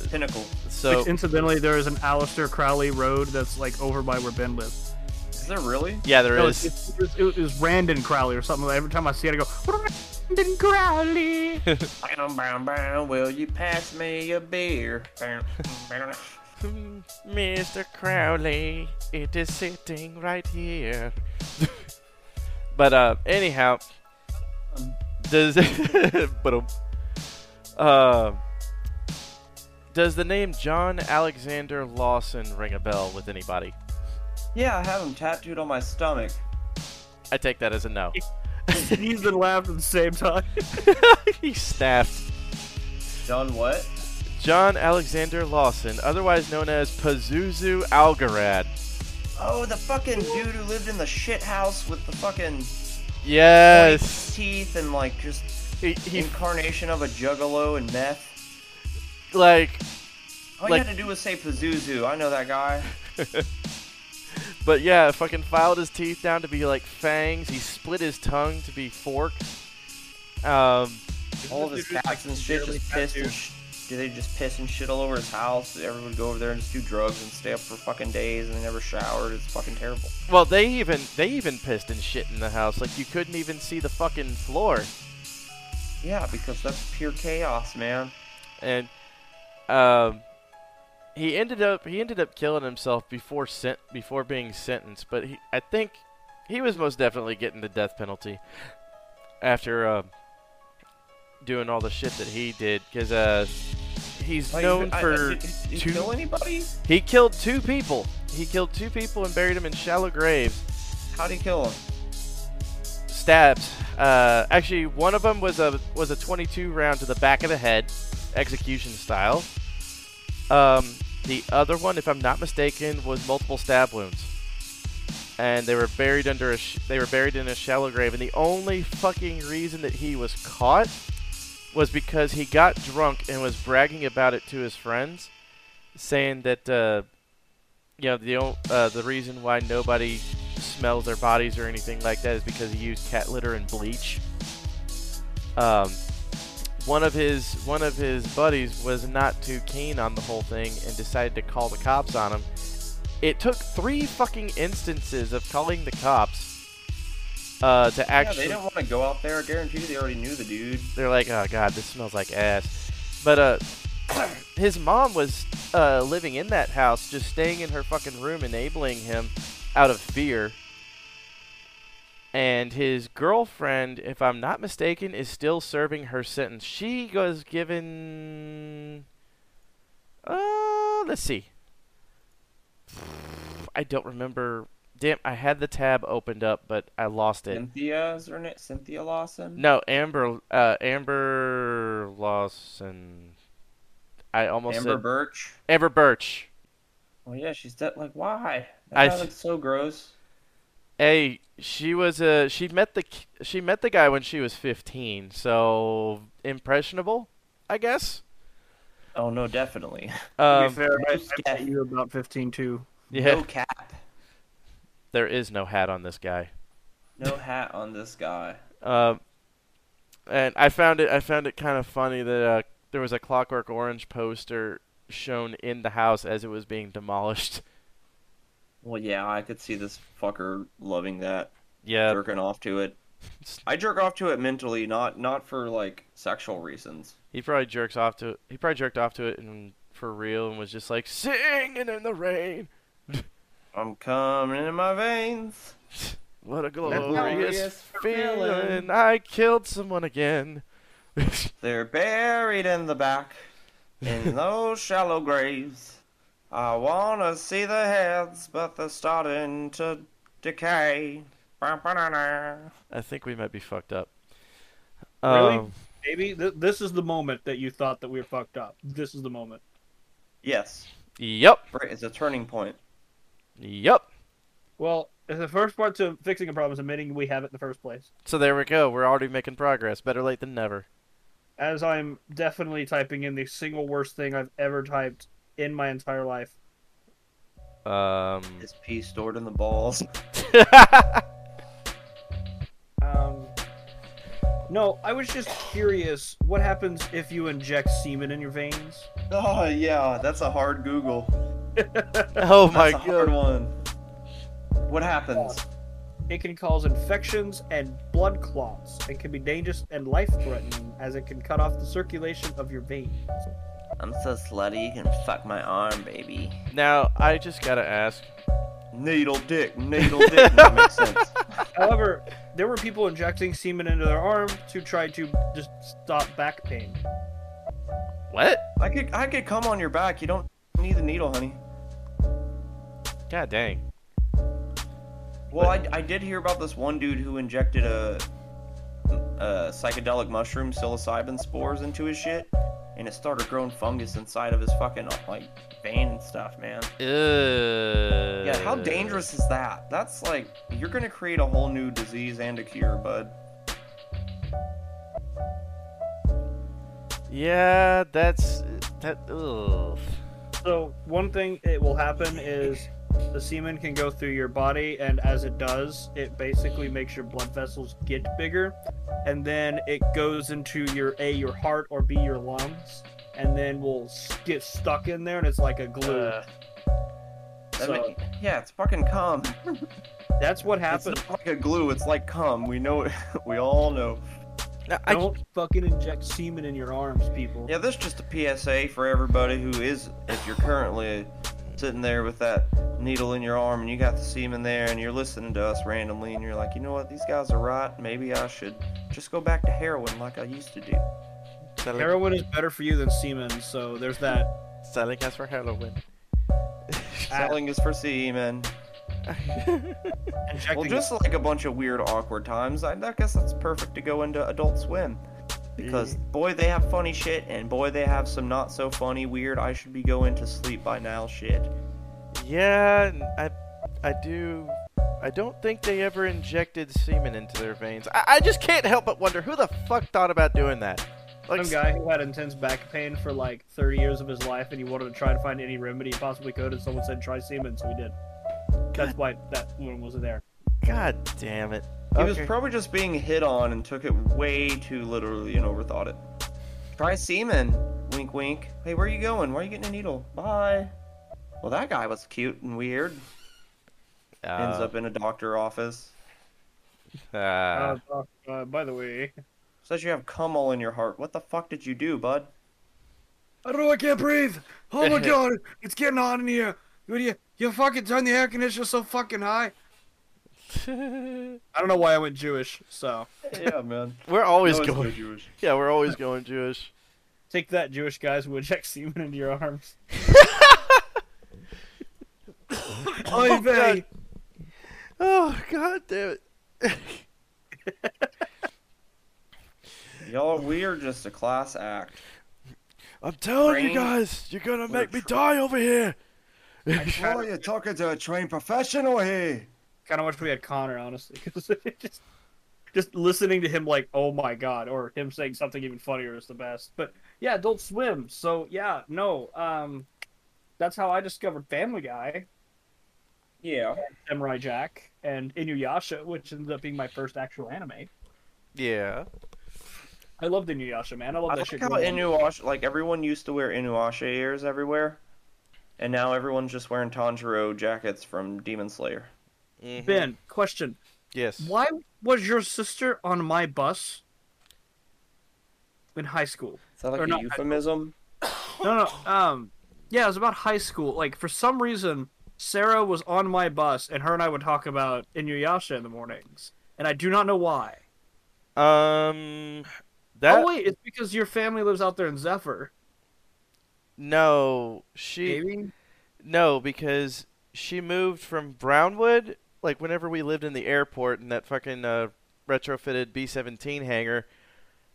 the pinnacle. So Which, incidentally, there is an Aleister Crowley road that's like over by where Ben lives. Is there really? yeah, there No, is. it's, it's, it's, it was Randon Crowley or something. Every time I see it, I go, Randon Crowley. Bam, bam, bam, Will you pass me a beer? Bam, bam. Mr. Crowley, it is sitting right here. but uh, anyhow, does but um, uh, does the name John Alexander Lawson ring a bell with anybody? Yeah, I have him tattooed on my stomach. I take that as a no. Sneezed and laughed at the same time. he snapped. Done what? John Alexander Lawson, otherwise known as Pazuzu Algarad. Oh, the fucking dude who lived in the shit house with the fucking Yes. teeth and like just He, he incarnation of a juggalo and meth. like All Like- you had to do was say Pazuzu. I know that guy. But yeah, fucking filed his teeth down to be like fangs. He split his tongue to be forked. Um, All of his cats and shit just pissed and sh- did they just piss and shit all over his house? Everyone would go over there and just do drugs and stay up for fucking days and they never showered. It's fucking terrible. well, they even they even pissed and shit in the house. Like you couldn't even see the fucking floor. Yeah, because that's pure chaos, man. And um, he ended up he ended up killing himself before sent before being sentenced. But he, I think he was most definitely getting the death penalty after uh, doing all the shit that he did. Because uh, he's Like, known I- I- for did, did he two- kill anybody? He killed two people. He killed two people and buried them in shallow graves. How did he kill them? Stabs. Uh, actually, one of them was a was a 22 round to the back of the head, execution style. Um, the other one, if I'm not mistaken, was multiple stab wounds. And they were buried under a sh- they were buried in a shallow grave. And the only fucking reason that he was caught was because he got drunk and was bragging about it to his friends, saying that uh, you know the uh, the reason why nobody smells their bodies or anything like that is because he used cat litter and bleach. Um, one of his one of his buddies was not too keen on the whole thing and decided to call the cops on him. It took three fucking instances of calling the cops uh, to Yeah, they didn't want to go out there. I guarantee you they already knew the dude. they're like, oh god, this smells like ass. But uh, his mom was uh living in that house, just staying in her fucking room, enabling him out of fear. And his girlfriend, if I'm not mistaken, is still serving her sentence. She was given. Uh, let's see. I don't remember. Damn, I had the tab opened up, but I lost it. Cynthia is her name? Cynthia Lawson? No, Amber. Uh, Amber Lawson. I almost Amber said Burch. Amber Burch. Well, yeah, she's dead. Like, why? That I guy th- looks so gross. Hey, she was uh she met the she met the guy when she was 15, so impressionable, I guess. Oh no, definitely. to Um, be fair, I, I yeah. met you about 15 too. yeah, No cap. There is no hat on this guy. No hat on this guy. Um, and I found it I found it kind of funny that uh, there was a Clockwork Orange poster shown in the house as it was being demolished. Well, yeah, I could see this fucker loving that, Yeah, jerking off to it. I jerk off to it mentally, not not for like sexual reasons. he probably jerks off to. He probably jerked off to it and for real and was just like singing in the rain. I'm coming in my veins. What a glorious glorious feeling. feeling! I killed someone again. They're buried in the back, in those shallow graves. I wanna see the heads, but they're starting to decay. I think we might be fucked up. Really? Um, Maybe th- this is the moment that you thought that we were fucked up. This is the moment. Yes, yep. It's a turning point. Yep. Well, The first part to fixing a problem is admitting we have it in the first place. So there we go. We're already making progress. Better late than never. As I'm definitely typing in the single worst thing I've ever typed in my entire life. Um. Is pee stored in the balls. Um, no, I was just curious. What happens if you inject semen in your veins? Oh yeah, that's a hard Google. oh my That's a hard god. one. What happens? It can cause infections and blood clots, and can be dangerous and life-threatening, as it can cut off the circulation of your veins. I'm so slutty, you can fuck my arm, baby. Now I just gotta ask. Needle dick, needle dick. that makes sense. However, there were people injecting semen into their arm to try to just stop back pain. What? I could, I could come on your back. You don't need the needle, honey. God dang. Well, I, I did hear about this one dude who injected a, a psychedelic mushroom psilocybin spores into his shit, and it started growing fungus inside of his fucking like vein and stuff, man. Uh, Yeah, how dangerous is that? That's like you're gonna create a whole new disease and a cure, bud. Yeah, that's that. Ugh. So one thing it will happen is the semen can go through your body, and as it does, it basically makes your blood vessels get bigger, and then it goes into your a your heart or b your lungs, and then will get stuck in there, and it's like a glue. Uh, That So- ma- yeah, it's fucking cum. That's what It's happens. not like a glue. It's like cum. We know it. We all know. Now, I, Don't fucking inject semen in your arms, people. Yeah, this is just a PSA for everybody who is, if you're currently sitting there with that needle in your arm and you got the semen there and you're listening to us randomly and you're like, you know what, these guys are right. Maybe I should just go back to heroin like I used to do. selling, Heroin is better for you than semen, so there's that. selling us for heroin. Selling is for semen. Well, just like a bunch of weird, awkward times, I, I guess that's perfect to go into Adult Swim. Because boy, they have funny shit, and boy, they have some not so funny, weird, I should be going to sleep by now shit. yeah, I, I do. I don't think they ever injected semen into their veins. I, I just can't help but wonder who the fuck thought about doing that. Like, some guy who had intense back pain for like 30 years of his life and he wanted to try to find any remedy he possibly could and someone said try semen so he did that's why that woman was there God damn it. He was probably just being hit on and took it way too literally and overthought it. Try semen. Wink, wink. Hey, where are you going? Why are you getting a needle? Bye. Well, that guy was cute and weird. Ends Uh, up in a doctor office. uh, uh, uh, by the way Says you have cum all in your heart. What the fuck did you do, bud? I don't know I can't breathe oh my god it's getting hot in here Would you you fucking turn the air conditioner so fucking high I don't know why I went Jewish so yeah, man. we're always No, it's going. no Jewish. Yeah, we're always going Jewish. take that Jewish guys who inject semen into your arms Oh, Oy God. Oh god damn it. Y'all, we are just a class act. I'm telling you guys, you're gonna We're make me die over here. Oh, you're talking to a trained professional here. Kind of wish we had Connor, honestly, because just just listening to him like, oh my god, or him saying something even funnier is the best. But yeah, Adult Swim. So yeah, no, um, that's how I discovered Family Guy, Yeah. Samurai Jack, and Inuyasha, which ended up being my first actual anime. Yeah. I loved Inuyasha, man. I love that like shit. how. Inuyasha, like everyone used to wear Inuyasha ears everywhere, and now everyone's just wearing Tanjiro jackets from Demon Slayer. Mhm. Ben, question: Yes. Why was your sister on my bus in high school? Is that like Or a not- euphemism? No, no. Um, yeah, it was about high school. Like for some reason, Sarah was on my bus, and her and I would talk about Inuyasha in the mornings, and I do not know why. Um. That oh wait, it's because your family lives out there in Zephyr. no, she Maybe. no because she moved from Brownwood. Like whenever we lived in the airport in that fucking uh, retrofitted B-17 hangar,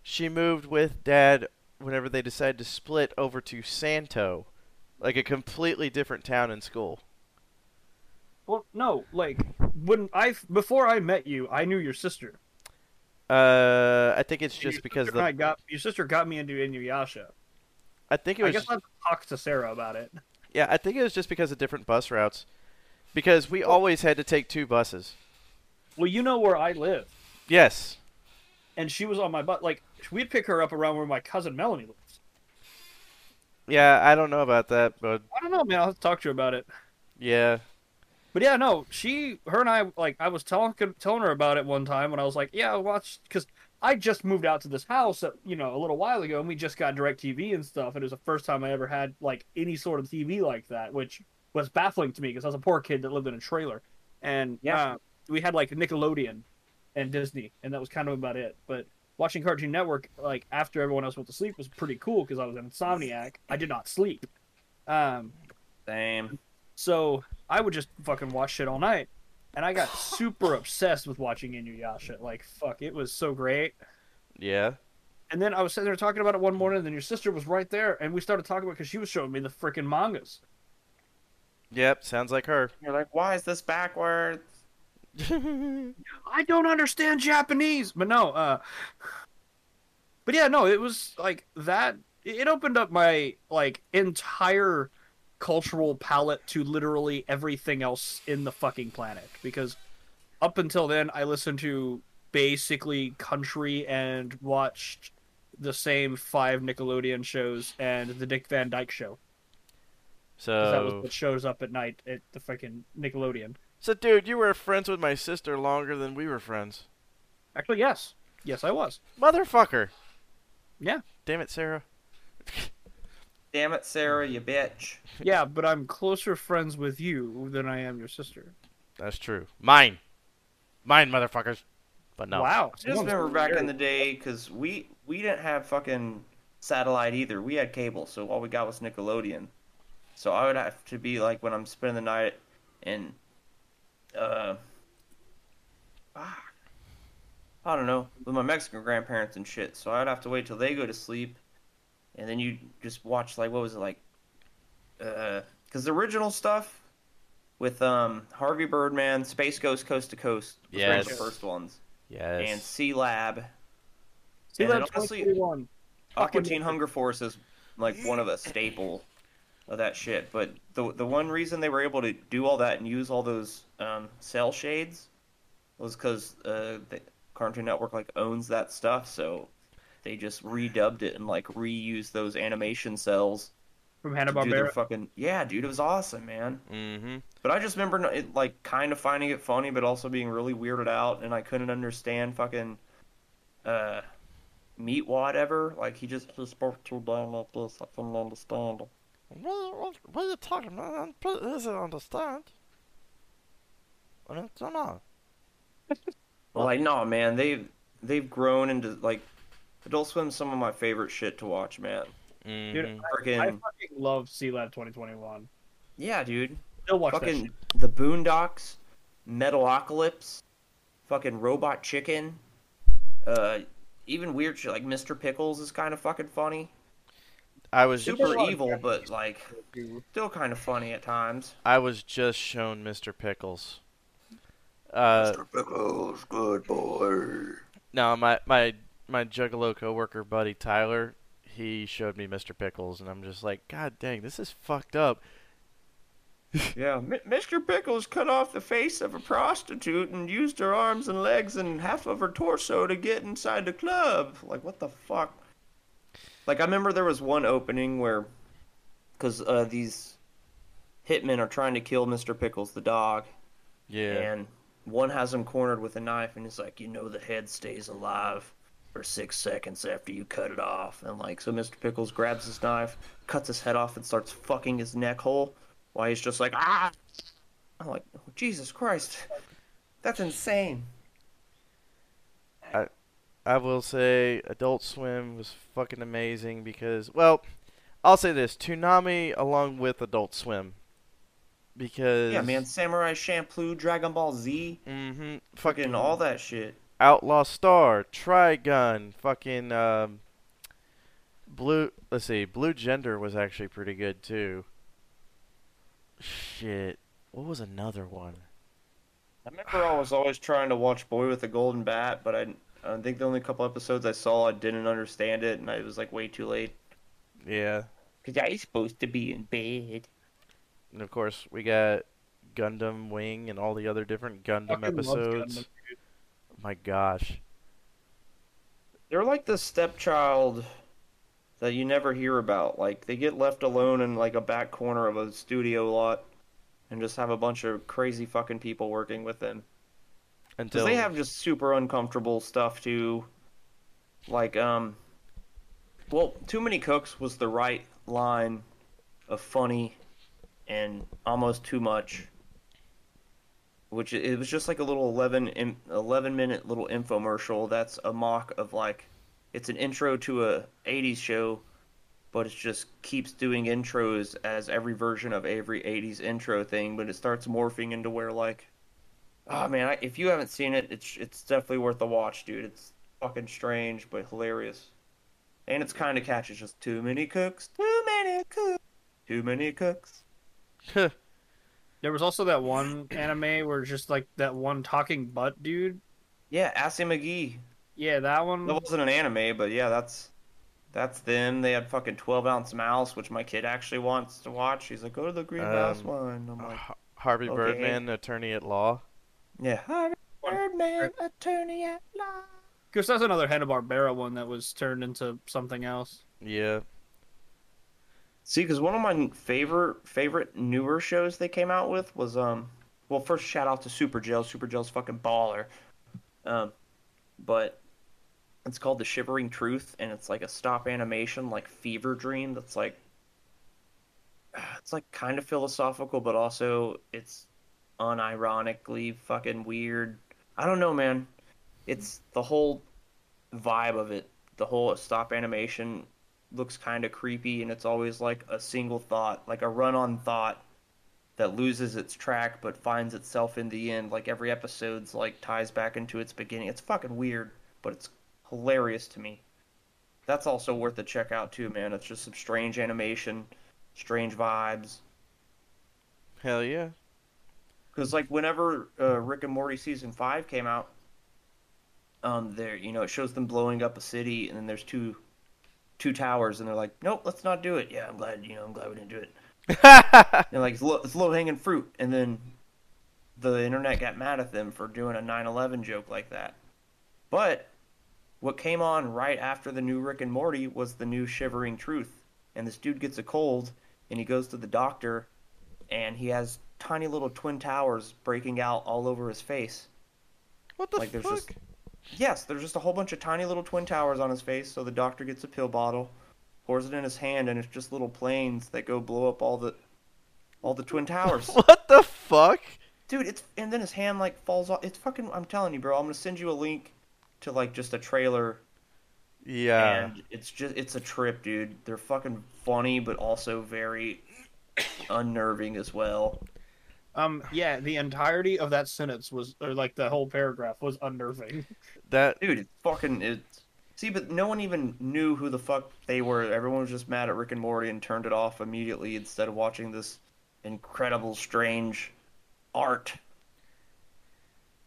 she moved with Dad whenever they decided to split over to Santo, like a completely different town and school. Well, no, like when I before I met you, I knew your sister. Uh, I think it's just because and I got your sister got me into Inuyasha. I think it I was guess I'll talk to Sarah about it. yeah I think it was just because of different bus routes, because we always had to take two buses. Well, you know where I live, Yes. and she was on my butt. Like we'd pick her up around where my cousin Melanie lives. Yeah, I don't know about that, but I don't know, man. I'll have to talk to her about it. yeah. But yeah, no, she, her and I, like, I was telling telling her about it one time when I was like, yeah, watch, because I just moved out to this house, uh, you know, a little while ago, and we just got Direct TV and stuff, and it was the first time I ever had like any sort of TV like that, which was baffling to me because I was a poor kid that lived in a trailer, and Yeah. uh, we had like Nickelodeon and Disney, and that was kind of about it. But watching Cartoon Network, like after everyone else went to sleep, was pretty cool because I was an insomniac. I did not sleep. Um, Same. so I would just fucking watch shit all night. And I got super obsessed with watching Inuyasha. Like, fuck, it was so great. Yeah. And then I was sitting there talking about it one morning, and then your sister was right there, and we started talking about because she was showing me the freaking mangas. Yep, sounds like her. You're like, why is this backwards? I don't understand Japanese, but no. uh But yeah, no, it was like that. It opened up my like entire cultural palette to literally everything else in the fucking planet because up until then I listened to basically country and watched the same five Nickelodeon shows and the Dick Van Dyke show. 'Cause that was what shows up at night at the fucking Nickelodeon. so dude, you were friends with my sister longer than we were friends. Actually, yes, yes, I was. Motherfucker. Yeah. Damn it, Sarah. Damn it, Sarah, you bitch. Yeah, but I'm closer friends with you than I am your sister. That's true. Mine. Mine, motherfuckers. But no. Wow. I just remember back in the day because we we didn't have fucking satellite either. We had cable, so all we got was Nickelodeon. So I would have to be like when I'm spending the night in, uh, ah, I don't know, with my Mexican grandparents and shit. So I'd have to wait till they go to sleep, and then you just watch like what was it like, uh, because the original stuff with um Harvey Birdman, Space Ghost Coast to Coast, was one of the first ones, Yes. and Sea Lab. See and then that honestly, 2021. Aqua Teen Hunger Force is like one of a staple of that shit. But the the one reason they were able to do all that and use all those um, cell shades was because uh, the Cartoon Network like owns that stuff, so they just redubbed it and like reused those animation cells from Hanna to do their Barbera. fucking yeah, dude. It was awesome, man. Mm-hmm. But I just remember it, like kind of finding it funny, but also being really weirded out, and I couldn't understand fucking uh, meat whatever. Like he just he spoke too damn like this. I couldn't understand him. What, what, what are you talking about? It doesn't understand. I don't know. Well, like no, man, they've they've grown into like Adult Swim's some of my favorite shit to watch, man. Dude, Mhm. I Freaking fucking love Sea Lab 2021. yeah, dude. Still watch that fucking shit. the Boondocks, Metalocalypse, fucking Robot Chicken, uh, even weird shit like Mr. Pickles is kind of fucking funny. I was Super there's a lot of evil, but like still kind of funny at times. I was just shown Mr. Pickles. Uh, Mr. Pickles, good boy. no, my my my Juggalo coworker buddy Tyler, he showed me Mr. Pickles, and I'm just like, God dang, this is fucked up. Yeah, M- Mr. Pickles cut off the face of a prostitute and used her arms and legs and half of her torso to get inside the club. Like, what the fuck? Like, I remember there was one opening where, because uh, these hitmen are trying to kill Mr. Pickles, the dog, Yeah. and one has him cornered with a knife, and he's like, you know, the head stays alive for six seconds after you cut it off. And, like, so Mr. Pickles grabs his knife, cuts his head off, and starts fucking his neck hole while he's just like, ah! I'm like, Jesus Christ. That's insane. I will say Adult Swim was fucking amazing because, well, I'll say this: Toonami along with Adult Swim, because Yeah, man, Samurai Champloo, Dragon Ball Z, mm-hmm, fucking all that shit. Outlaw Star, Trigun, fucking um, Blue. Let's see, Blue Gender was actually pretty good too. Shit, What was another one? I remember I was always trying to watch Boy with the Golden Bat, but I, I think the only couple episodes I saw, I didn't understand it, and I was like way too late. Yeah. Cause I was supposed to be in bed. And of course, we got Gundam Wing and all the other different Gundam Fucking episodes. Gundam, dude. My gosh. They're like the stepchild that you never hear about. Like they get left alone in like a back corner of a studio lot, and just have a bunch of crazy fucking people working with them. Because Until they have just super uncomfortable stuff too. Like, um, well, Too Many Cooks was the right line of funny and almost too much. Which it it was just like a little 11, 11 minute little infomercial that's a mock of like, it's an intro to a 80s show, but it just keeps doing intros as every version of every 80s intro thing, but it starts morphing into where like, Oh man, I, if you haven't seen it, it's it's definitely worth a watch, dude. It's fucking strange but hilarious, and it's kind of catchy. It's just too many cooks, too many cooks, too many cooks. There was also that one anime where just like that one talking butt dude. Yeah, Assy McGee. Yeah, that one. That wasn't an anime, but yeah, that's that's them. They had fucking twelve ounce mouse, which my kid actually wants to watch. He's like, go to the green mouse Um, one. I'm like, Harvey okay. Birdman, attorney at law. Yeah, Harvey Birdman, attorney at law. Because that's another Hanna Barbera one that was turned into something else. Yeah. See, because one of my favorite favorite newer shows they came out with was um, well, first shout out to Superjail. Super Gel's fucking baller. Um, but it's called The Shivering Truth, and it's like a stop animation, like Fever Dream. That's like it's like kind of philosophical, but also it's unironically fucking weird. I don't know, man. It's the whole vibe of it. The whole stop animation looks kind of creepy and it's always like a single thought, like a run-on thought that loses its track but finds itself in the end. Like every episode's like ties back into its beginning. It's fucking weird, but it's hilarious to me. That's also worth a check out too, man. It's just some strange animation, strange vibes. Hell yeah. Because like whenever uh, Rick and Morty season five came out, um, there you know it shows them blowing up a city, and then there's two, two towers, and they're like, nope, let's not do it. Yeah, I'm glad you know I'm glad we didn't do it. And like it's low, it's low hanging fruit, and then the internet got mad at them for doing a 9/11 joke like that. But what came on right after the new Rick and Morty was the new Shivering Truth, and this dude gets a cold, and he goes to the doctor, and he has tiny little twin towers breaking out all over his face. what the Like, there's fuck? just- Yes, there's just a whole bunch of tiny little twin towers on his face. So the doctor gets a pill bottle, pours it in his hand, and it's just little planes that go blow up all the all the twin towers. What the fuck? Dude, it's and then his hand like falls off. It's fucking. I'm telling you, bro. I'm gonna send you a link to like just a trailer, Yeah. and it's just it's a trip, dude. They're fucking funny, but also very unnerving as well. Um, yeah, the entirety of that sentence was, or like the whole paragraph was unnerving. That Dude, it's fucking it's See, but no one even knew who the fuck they were. Everyone was just mad at Rick and Morty and turned it off immediately instead of watching this incredible, strange art.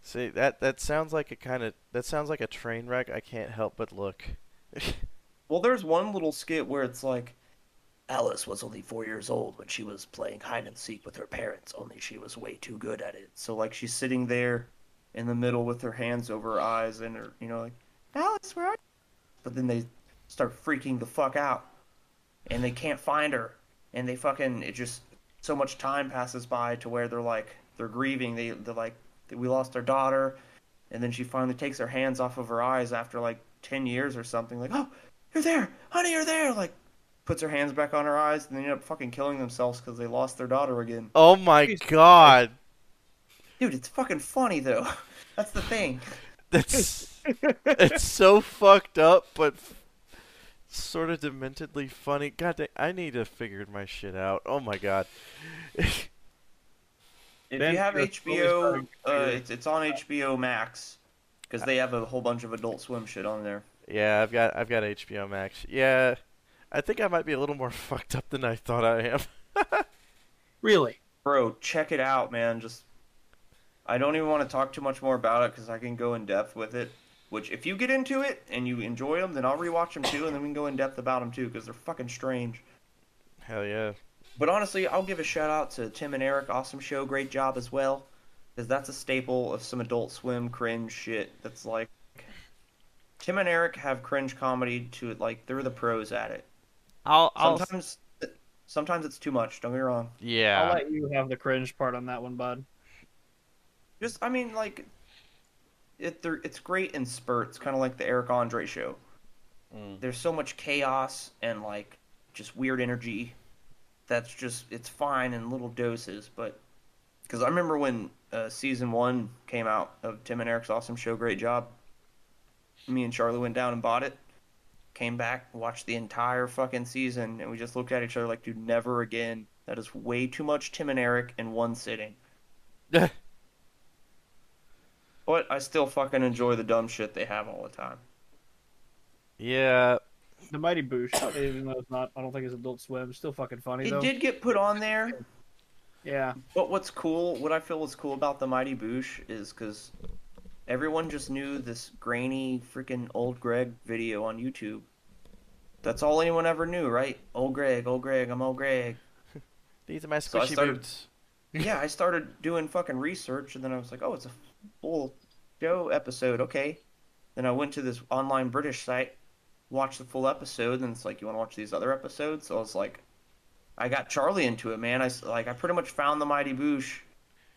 see that that sounds like a kind of that sounds like a train wreck. I can't help but look. Well, there's one little skit where it's like, Alice was only four years old when she was playing hide and seek with her parents, only she was way too good at it. So, like, she's sitting there in the middle with her hands over her eyes and her, you know, like, Alice, where are you? But then they start freaking the fuck out and they can't find her. And they fucking, it just, so much time passes by to where they're like, they're grieving. They, they're like, we lost our daughter. And then she finally takes her hands off of her eyes after like 10 years or something. Like, oh, you're there, honey, you're there. Like, puts her hands back on her eyes, and they end up fucking killing themselves because they lost their daughter again. oh my Jesus god. Dude, it's fucking funny though. That's the thing. That's it's so fucked up, but sort of dementedly funny. God, dang, I need to figure my shit out. Oh my god. If Ben, you have HBO, uh, it's it's on HBO Max because they have a whole bunch of Adult Swim shit on there. yeah, I've got I've got HBO Max. Yeah, I think I might be a little more fucked up than I thought I am. Really? bro, check it out, man. Just I don't even want to talk too much more about it because I can go in depth with it. Which, if you get into it and you enjoy them, then I'll rewatch them too, and then we can go in depth about them too because they're fucking strange. Hell yeah. But honestly, I'll give a shout out to Tim and Eric. Awesome show, great job as well. Because that's a staple of some Adult Swim cringe shit. That's like Tim and Eric have cringe comedy to it. Like they're the pros at it. I'll, I'll Sometimes, sometimes it's too much. Don't get me wrong. yeah. I'll let you have the cringe part on that one, bud. Just, I mean, like, it it's great in spurts, kind of like the Eric Andre show. Mm. There's so much chaos and like just weird energy. That's just it's fine in little doses, but because I remember when uh, season one came out of Tim and Eric's awesome show, great job. Me and Charlie went down and bought it. Came back, watched the entire fucking season, and we just looked at each other like, dude, never again. That is way too much Tim and Eric in one sitting. But I still fucking enjoy the dumb shit they have all the time. yeah. The Mighty Boosh, even though it's not, I don't think it's Adult Swim. Still fucking funny It though. did get put on there, Yeah. but what's cool, what I feel is cool about the Mighty Boosh is because everyone just knew this grainy freaking old Greg video on YouTube. That's all anyone ever knew, right? Old Greg, old Greg, I'm old Greg. These are my So squishy started- boots. yeah, I started doing fucking research, and then I was like, oh, it's a full show episode. Okay. Then I went to this online British site, watched the full episode, and it's like, you want to watch these other episodes? So I was like, I got Charlie into it, man. I like, I pretty much found the Mighty Boosh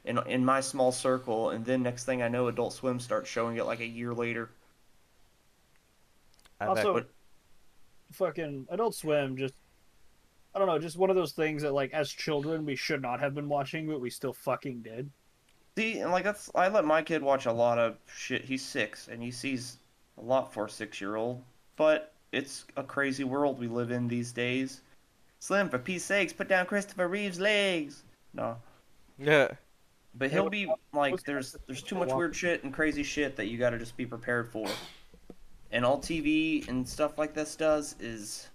in in my small circle, and then next thing I know, Adult Swim starts showing it like a year later. I Also, bet- fucking Adult Swim just I don't know, just one of those things that like as children we should not have been watching, but we still fucking did. See, and like that's I let my kid watch a lot of shit. He's six, and he sees a lot for a six-year-old. But it's a crazy world we live in these days. Slim, for peace sakes, put down Christopher Reeve's legs. No, yeah. But he'll be like, there's there's too much weird shit and crazy shit that you got to just be prepared for. And all TV and stuff like this does is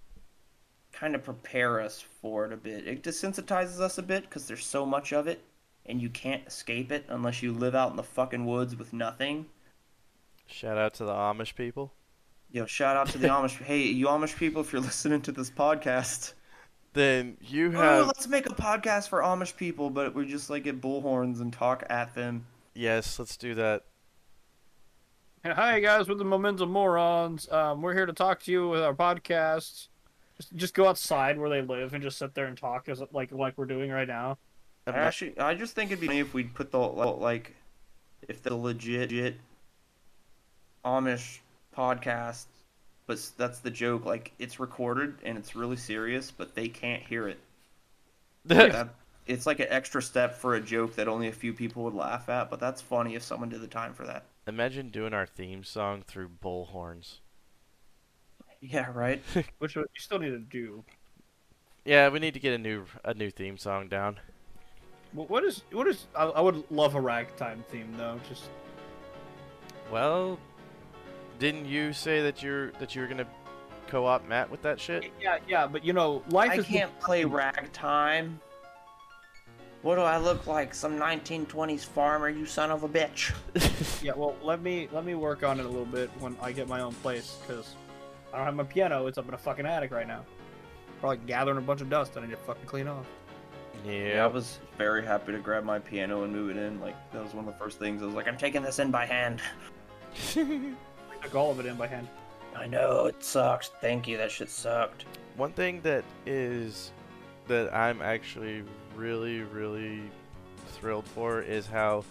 kind of prepare us for it a bit. It desensitizes us a bit because there's so much of it, and you can't escape it unless you live out in the fucking woods with nothing. Shout out to the Amish people. Yo, shout out to the Amish. Hey, you Amish people, if you're listening to this podcast, Then you oh, have let's make a podcast for Amish people, but we just like get bullhorns and talk at them. yes. Let's do that. And hi guys, we're the Memento Morons. Um, we're here to talk to you with our podcast. Just, just go outside where they live and just sit there and talk as like like we're doing right now. I Actually, I just think it'd be funny if we'd put the like, if the legit, legit Amish podcast, but that's the joke. Like it's recorded and it's really serious, but they can't hear it. That, it's like an extra step for a joke that only a few people would laugh at, but that's funny if someone did the time for that. Imagine doing our theme song through bullhorns. Yeah, right. Which you still need to do. Yeah, we need to get a new a new theme song down. Wh- What is what is? I, I would love a ragtime theme though. Just Well, didn't you say that you're that you were gonna co-op Mat with that shit? yeah, yeah. But you know, life I is can't play ragtime. What do I look like? Some 1920s farmer, you son of a bitch. Yeah, well, let me let me work on it a little bit when I get my own place because I don't have my piano. It's up in a fucking attic right now. Probably gathering a bunch of dust. that I need to fucking clean off. Yeah, I was very happy to grab my piano and move it in. Like that was one of the first things. I was like, I'm taking this in by hand. I took all of it in by hand. I know it sucks. Thank you. That shit sucked. One thing that is that I'm actually really really thrilled for is how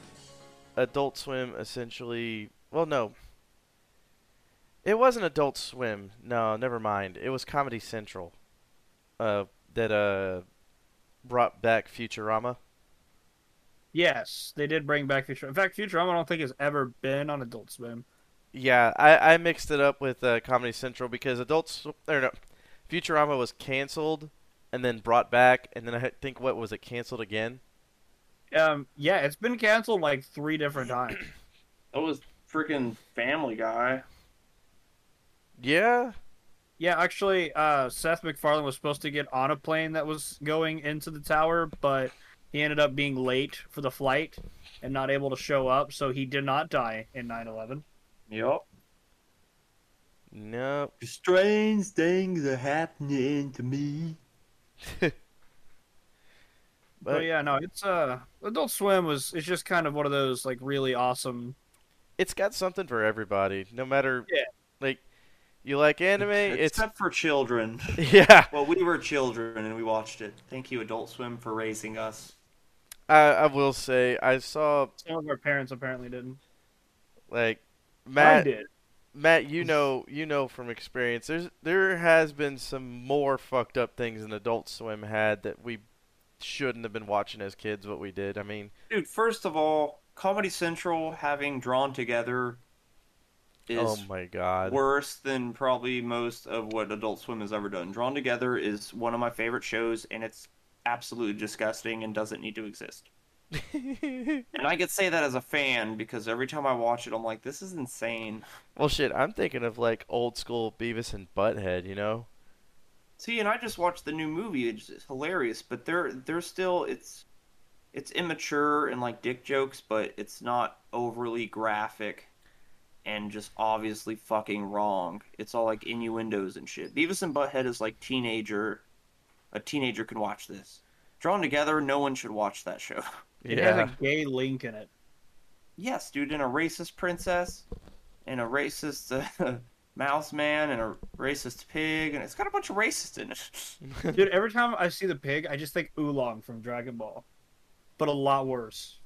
Adult Swim essentially well no it wasn't Adult Swim no never mind it was Comedy Central uh that uh brought back Futurama Yes, they did bring back Futurama. In fact, Futurama I don't think has ever been on Adult Swim. Yeah, I, I mixed it up with uh, Comedy Central because Adult Sw- or no, Futurama was canceled and then brought back, and then I think what was it canceled again? Um, yeah, it's been canceled like three different times. That was freaking Family Guy. Yeah, Yeah, actually, uh, Seth MacFarlane was supposed to get on a plane that was going into the tower, but he ended up being late for the flight and not able to show up, so he did not die in 9/11. Yep. Nope. Strange things are happening to me. But, But yeah, no, it's uh Adult Swim was it's just kind of one of those like really awesome. it's got something for everybody. No matter Yeah. like you like anime, it's Except for children. yeah. Well, we were children and we watched it. Thank you, Adult Swim, for raising us. I I will say I saw Some of our parents apparently didn't. like I Matt did. Matt, you know, you know from experience. There's there has been some more fucked up things than Adult Swim had that we shouldn't have been watching as kids. What we did. I mean, Dude, first of all, Comedy Central having drawn together is oh my god. worse than probably most of what Adult Swim has ever done. Drawn Together is one of my favorite shows, and it's absolutely disgusting and doesn't need to exist. And I could say that as a fan because every time I watch it, I'm like, this is insane. well, shit. I'm thinking of like old school Beavis and Butthead. You know. See, and I just watched the new movie. It's, it's hilarious, but they're they're still it's it's immature and like dick jokes, but it's not overly graphic and just obviously fucking wrong. It's all like innuendos and shit. Beavis and Butthead is like teenager. A teenager can watch this. Drawn Together, no one should watch that show. It Yeah. has a gay link in it. Yes, dude, and a racist princess, and a racist uh, mouse man, and a racist pig, and it's got a bunch of racists in it. Dude, every time I see the pig, I just think Oolong from Dragon Ball, but a lot worse.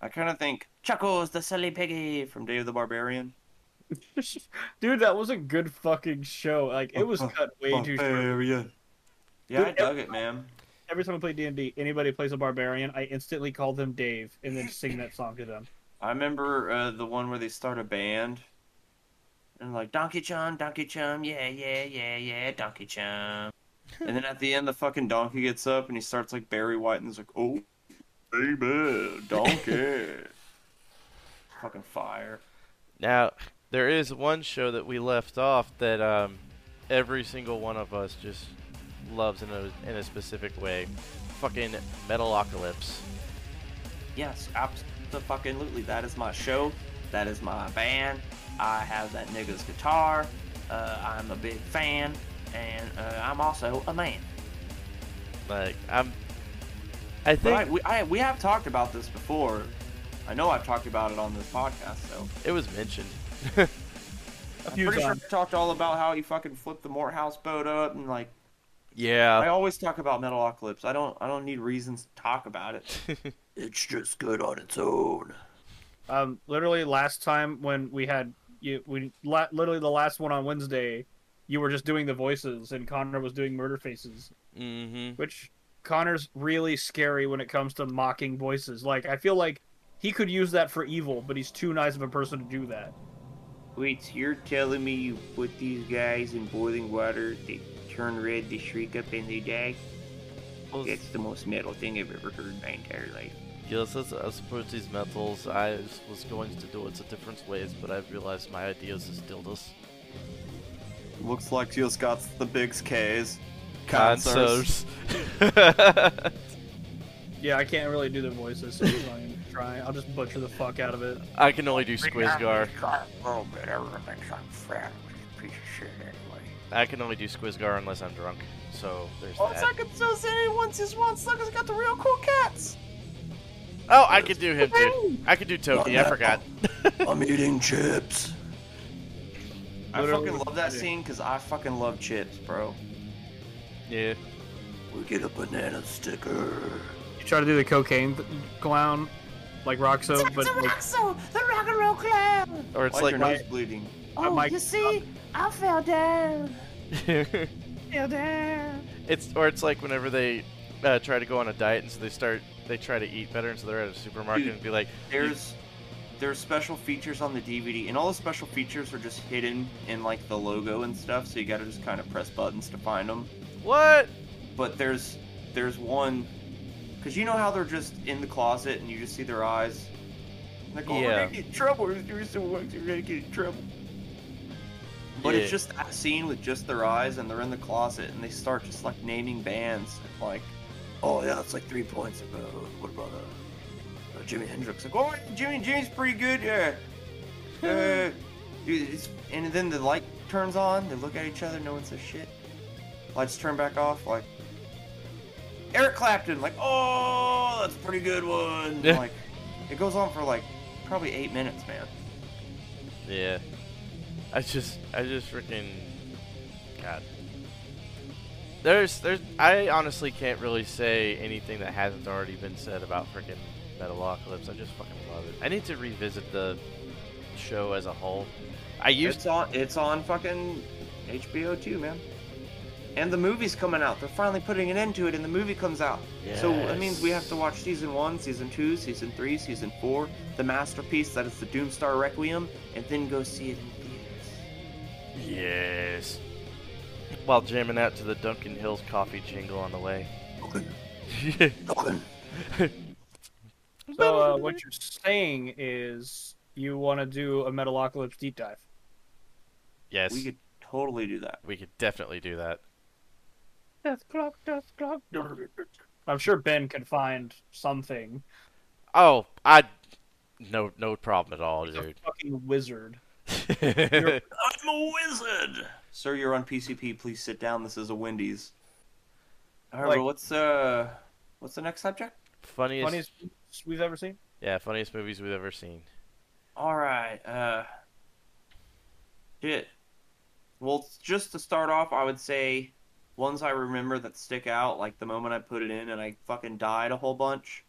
I kind of think Chuckles the silly piggy from Dave the Barbarian. Dude, that was a good fucking show. Like it was cut way too short. Barbarian. Yeah, I dug it, man. Every time I play D and D, anybody plays a barbarian, I instantly call them Dave and then sing that song to them. I remember uh, the one where they start a band, and like Donkey Chum, Donkey Chum, yeah, yeah, yeah, yeah, Donkey Chum. and then at the end, the fucking donkey gets up and he starts like Barry White and is like, "Oh, baby, donkey." fucking fire. Now there is one show that we left off that um, every single one of us just loves in a in a specific way. Fucking Metalocalypse. Yes, absolutely. That is my show. That is my band. I have that nigga's guitar. Uh, I'm a big fan, and uh, I'm also a man. Like I'm. I think I, we, I, we have talked about this before. I know I've talked about it on this podcast, so it was mentioned. A I'm few pretty times. sure I talked all about how he fucking flipped the Morehouse boat up, and like I always talk about Metalocalypse. I don't I don't need reasons to talk about it. It's just good on its own. Um, literally last time when we had you, we la- literally the last one on Wednesday, you were just doing the voices and Connor was doing murder faces, mm-hmm. which Connor's really scary when it comes to mocking voices. Like I feel like he could use that for evil, but he's too nice of a person to do that. Wait, you're telling me you put these guys in boiling water, they turn red, they shriek up, and they die? That's the most metal thing I've ever heard in my entire life. Yes, as, as per these metals, I was going to do it a different ways, but I've realized my ideas is dildos. Looks like just got the big K's. Consoles. Yeah, I can't really do the voices, so I'm not gonna try. I'll just butcher the fuck out of it. I can only do Skwisgaar. A little bit, everyone I can only do Skwisgaar unless I'm drunk. So there's Oh, that. second so City once is one sucker's got the real cool cats. Oh, I could do him too. I could do Toki. I forgot. I'm eating chips. I Literally fucking love that I scene because I fucking love chips, bro. yeah. We get a banana sticker. You try to do the cocaine th- clown, like Rockso, but like, Rockso, the rock and roll clown. Or it's Why's like your my- nose bleeding? Uh, Oh, Mike- you see, I fell down. Fell down. it's or it's like whenever they uh, try to go on a diet and so they start they try to eat better and so they're at a supermarket Dude. and be like, There's there's special features on the DVD, and all the special features are just hidden in like the logo and stuff. So you got to just kind of press buttons to find them. "What? But there's there's one because you know how they're just in the closet and you just see their eyes. And they're going, Yeah. "We're gonna get in trouble. We're doing some work. We're gonna get in trouble." But Yeah. it's just that scene with just their eyes, and they're in the closet, and they start just like naming bands, and like oh yeah, it's like three points. Uh, what about uh, uh, Jimi Hendrix? Like, oh, Jimmy, Jimmy's pretty good. Yeah. Uh, dude, it's, and then the light turns on. They look at each other. No one says shit. Lights turn back off. Like Eric Clapton. Like, oh, that's a pretty good one. Yeah. Like, it goes on for like probably eight minutes, man. Yeah. I just, I just freaking, God. There's, there's, I honestly can't really say anything that hasn't already been said about freaking Metalocalypse. I just fucking love it. I need to revisit the show as a whole. I used, It's on. It's on fucking HBO too, man. And the movie's coming out. They're finally putting an end to it, and the movie comes out. So that means we have to watch season one, season two, season three, season four, the masterpiece that is the Doomstar Requiem, and then go see it in. Yes. While jamming out to the Duncan Hills coffee jingle on the way. So uh, what you're saying is you want to do a Metalocalypse deep dive. yes, We could totally do that. we could definitely do that. Dethklok, death clock. I'm sure Ben could find something. Oh, I, no, no problem at all, He's a dude. fucking wizard. Funniest I'm a wizard. Sir, you're on PCP. Please sit down. This is a Wendy's. All right, Like- well, what's uh, what's the next subject? Funniest, Funniest we've ever seen. yeah, funniest movies we've ever seen. All right. Uh, shit. Well, just to start off, I would say ones I remember that stick out, like the moment I put it in and I fucking died a whole bunch.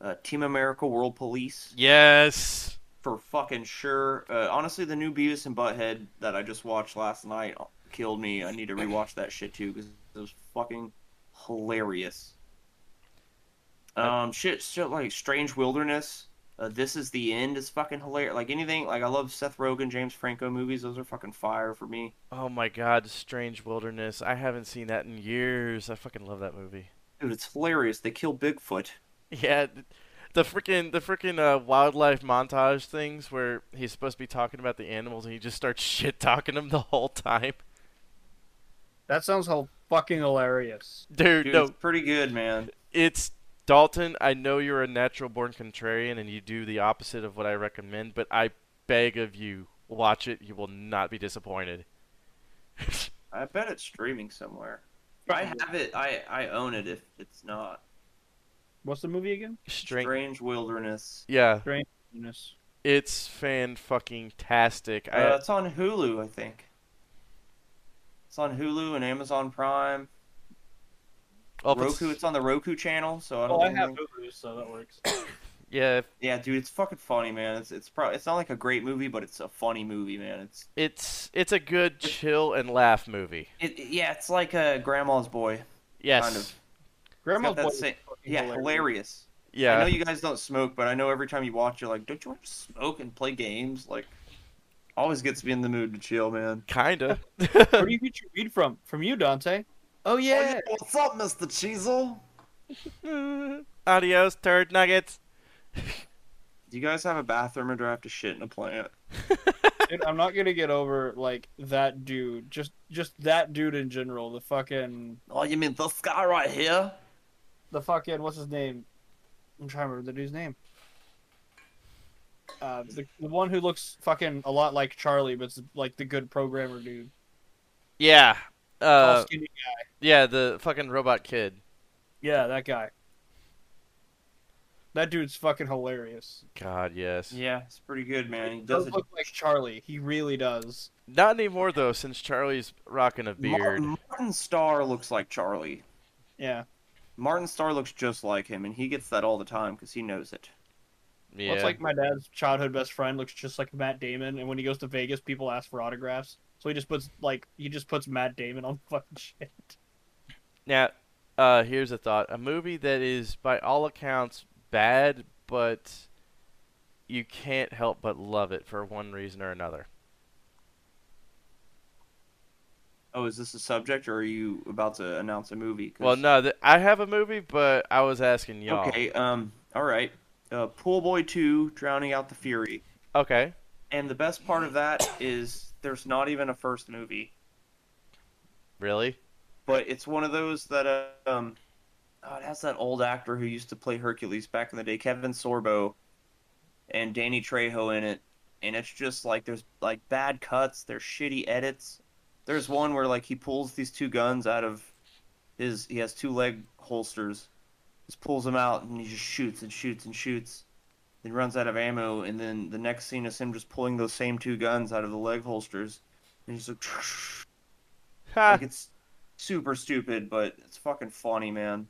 Uh, Team America: World Police Yes. For fucking sure. Uh, honestly, the new Beavis and Butthead that I just watched last night killed me. I need to rewatch that shit too because it was fucking hilarious. Um, shit, shit like Strange Wilderness. Uh, this is the end is fucking hilarious. Like anything, like I love Seth Rogen, James Franco movies. Those are fucking fire for me. Oh my God, Strange Wilderness. I haven't seen that in years. I fucking love that movie. Dude, it's hilarious. They kill Bigfoot. Yeah, the freaking the freaking uh, wildlife montage things where he's supposed to be talking about the animals and he just starts shit talking them the whole time. That sounds how fucking hilarious. Dude, Dude, no, it's pretty good, man. it's Dalton. I know you're a natural born contrarian and you do the opposite of what I recommend, but I beg of you, watch it. You will not be disappointed. I bet it's streaming somewhere. I have it. I I own it. If it's not What's the movie again? Strange. Strange Wilderness. Yeah, Goodness. it's fan fucking tastic. Uh, it's on Hulu, I think. It's on Hulu and Amazon Prime. oh, if it's- Roku. It's on the Roku channel, so I don't. Oh, I think- have Hulu, so that works. yeah, Yeah, dude, it's fucking funny, man. It's it's probably it's not like a great movie, but it's a funny movie, man. It's it's it's a good chill and laugh movie. it yeah, it's like a Grandma's Boy. Yes. Kind of. It's Grandma's got that Boy same- fucking yeah, hilarious. I Yeah. I know you guys don't smoke, but I know every time you watch, you're like, don't you want to smoke and play games? Like, always gets me in the mood to chill, man. Kinda. Where do you get your weed from? From you, Dante. Oh yeah. Oh, what's up, Mister Cheezel? Adios, turd nuggets. Do you guys have a bathroom, or do I have to shit in a plant? Dude, I'm not gonna get over like that dude. Just just that dude in general. The fucking Oh, you mean this guy right here? The fucking what's his name? I'm trying to remember the dude's name. Uh, the, the one who looks fucking a lot like Charlie, but's like the good programmer dude. Yeah. Uh, skinny guy. yeah, the fucking robot kid. Yeah, that guy. That dude's fucking hilarious. God, yes. Yeah, it's pretty good, man. He Does does look like Charlie. He really does. Not anymore though, since Charlie's rocking a beard. Martin, Martin Starr looks like Charlie. Yeah. Martin Starr looks just like him, and he gets that all the time because he knows it. yeah. Well, it's like my dad's childhood best friend looks just like Matt Damon, and when he goes to Vegas, people ask for autographs. So he just puts like he just puts Matt Damon on fucking shit. Now, uh, here's a thought: a movie that is, by all accounts, bad, but you can't help but love it for one reason or another. Oh, is this a subject, or are you about to announce a movie? Well, no, th- I have a movie, but I was asking y'all. Okay. Um. All right. Uh, Pool Boy Two: Drowning Out the Fury. Okay. And the best part of that is there's not even a first movie, Really? but it's one of those that uh, um, oh, it has that old actor who used to play Hercules back in the day, Kevin Sorbo, and Danny Trejo in it, and it's just like there's like bad cuts, there's shitty edits. There's one where like he pulls these two guns out of his he has two leg holsters, just pulls them out and he just shoots and shoots and shoots. Then runs out of ammo, and then the next scene is him just pulling those same two guns out of the leg holsters, and he's like, Ha. like it's super stupid, but it's fucking funny, man.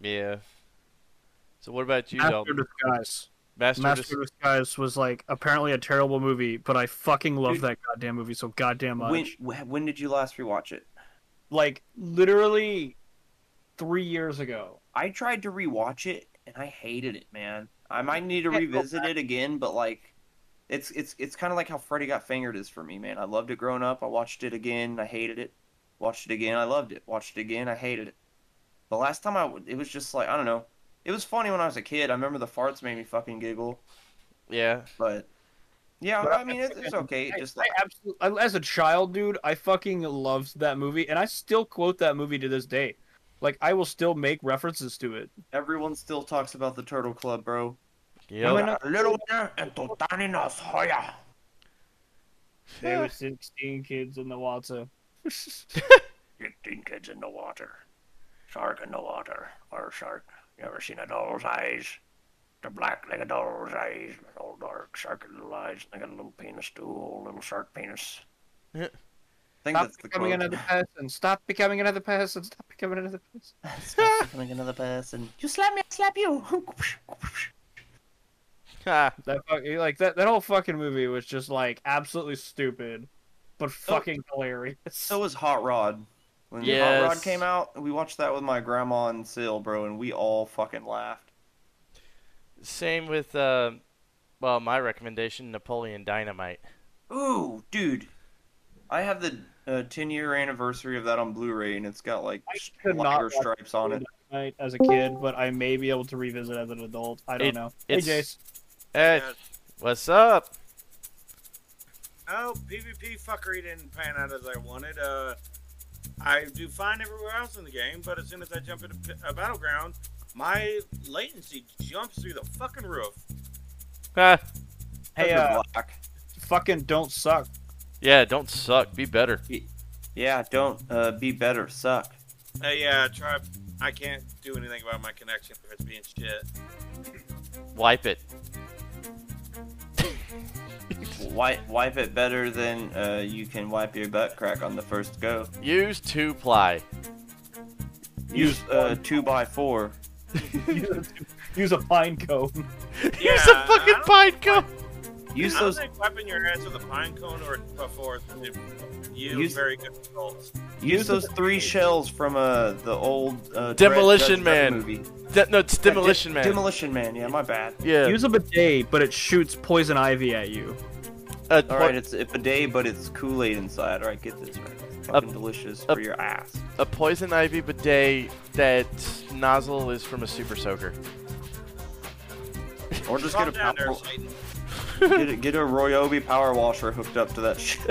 yeah. So what about you, Master Dalton? Disguise. Master, Master Dis- Disguise was like apparently a terrible movie, but I fucking love Dude. that goddamn movie so goddamn much. When when did you last rewatch it? Like literally three years ago. I tried to rewatch it and I hated it, man. I might need to revisit it again, but like, it's it's it's kind of like how Freddy Got Fingered is for me, man. I loved it growing up. I watched it again, I hated it. Watched it again, I loved it. Watched it again, I hated it. The last time I, it was just like I don't know. It was funny when I was a kid. I remember the farts made me fucking giggle, yeah. but yeah, But I mean it's, it's okay. I- just I absolutely, as a child, dude, I fucking loved that movie, and I still quote that movie to this day. Like I will still make references to it. everyone still talks about the Turtle Club, bro. Yep. When I- Little and Totaninos Hoya. There were sixteen kids in the water. 15 kids in the water. Shark in the water. Or shark. You ever seen a doll's eyes? They're black like a doll's eyes. All dark. Shark in the eyes. They got a little penis too. A little shark penis. I think Stop that's the becoming quote. another person. Stop becoming another person. Stop becoming another person. Stop becoming another person. You slap me, I slap you. Ha. Ah, that fuck- like that that whole fucking movie was just like absolutely stupid, but fucking hilarious. So was Hot Rod. When Hot Rod came out, we watched that with my grandma and Sil, bro, and we all fucking laughed. Same with uh, well, my recommendation, Napoleon Dynamite. Ooh, dude. I have the uh, 10 year anniversary of that on Blu ray, and it's got like I could not lighter stripes on it. Night as a kid, but I may be able to revisit as an adult. I don't It- know. Hey, Jase. Hey, Yeah. what's up? Oh, PvP fuckery didn't pan out as I wanted. Uh, I do fine everywhere else in the game, but as soon as I jump into a battleground, my latency jumps through the fucking roof. Ha. Hey, uh, black. fucking don't suck. Yeah, don't suck. Be better. Yeah, don't uh, be better, suck. Uh, yeah, try. I can't do anything about my connection if it's being shit. Wipe it. Wipe, wipe it better than uh, you can wipe your butt crack on the first go. Use two ply. Use uh, two by four. Use a pine cone. Use a fucking pine cone. Use I don't those think wiping your ass with a pine cone or before yields Use- very good results. Use those three shells from uh the old uh, Demolition Dread Man. movie. De- no, it's Demolition De- Man. Demolition Man. Yeah, my bad. yeah. Use a bidet, but it shoots poison ivy at you. A, All right, it's a bidet, but it's Kool Aid inside. All right, get this right. Fucking delicious a- for your ass. a poison ivy bidet that nozzle is from a super soaker. Or just Calm get a power, there, get a, get a Ryobi power washer hooked up to that shit.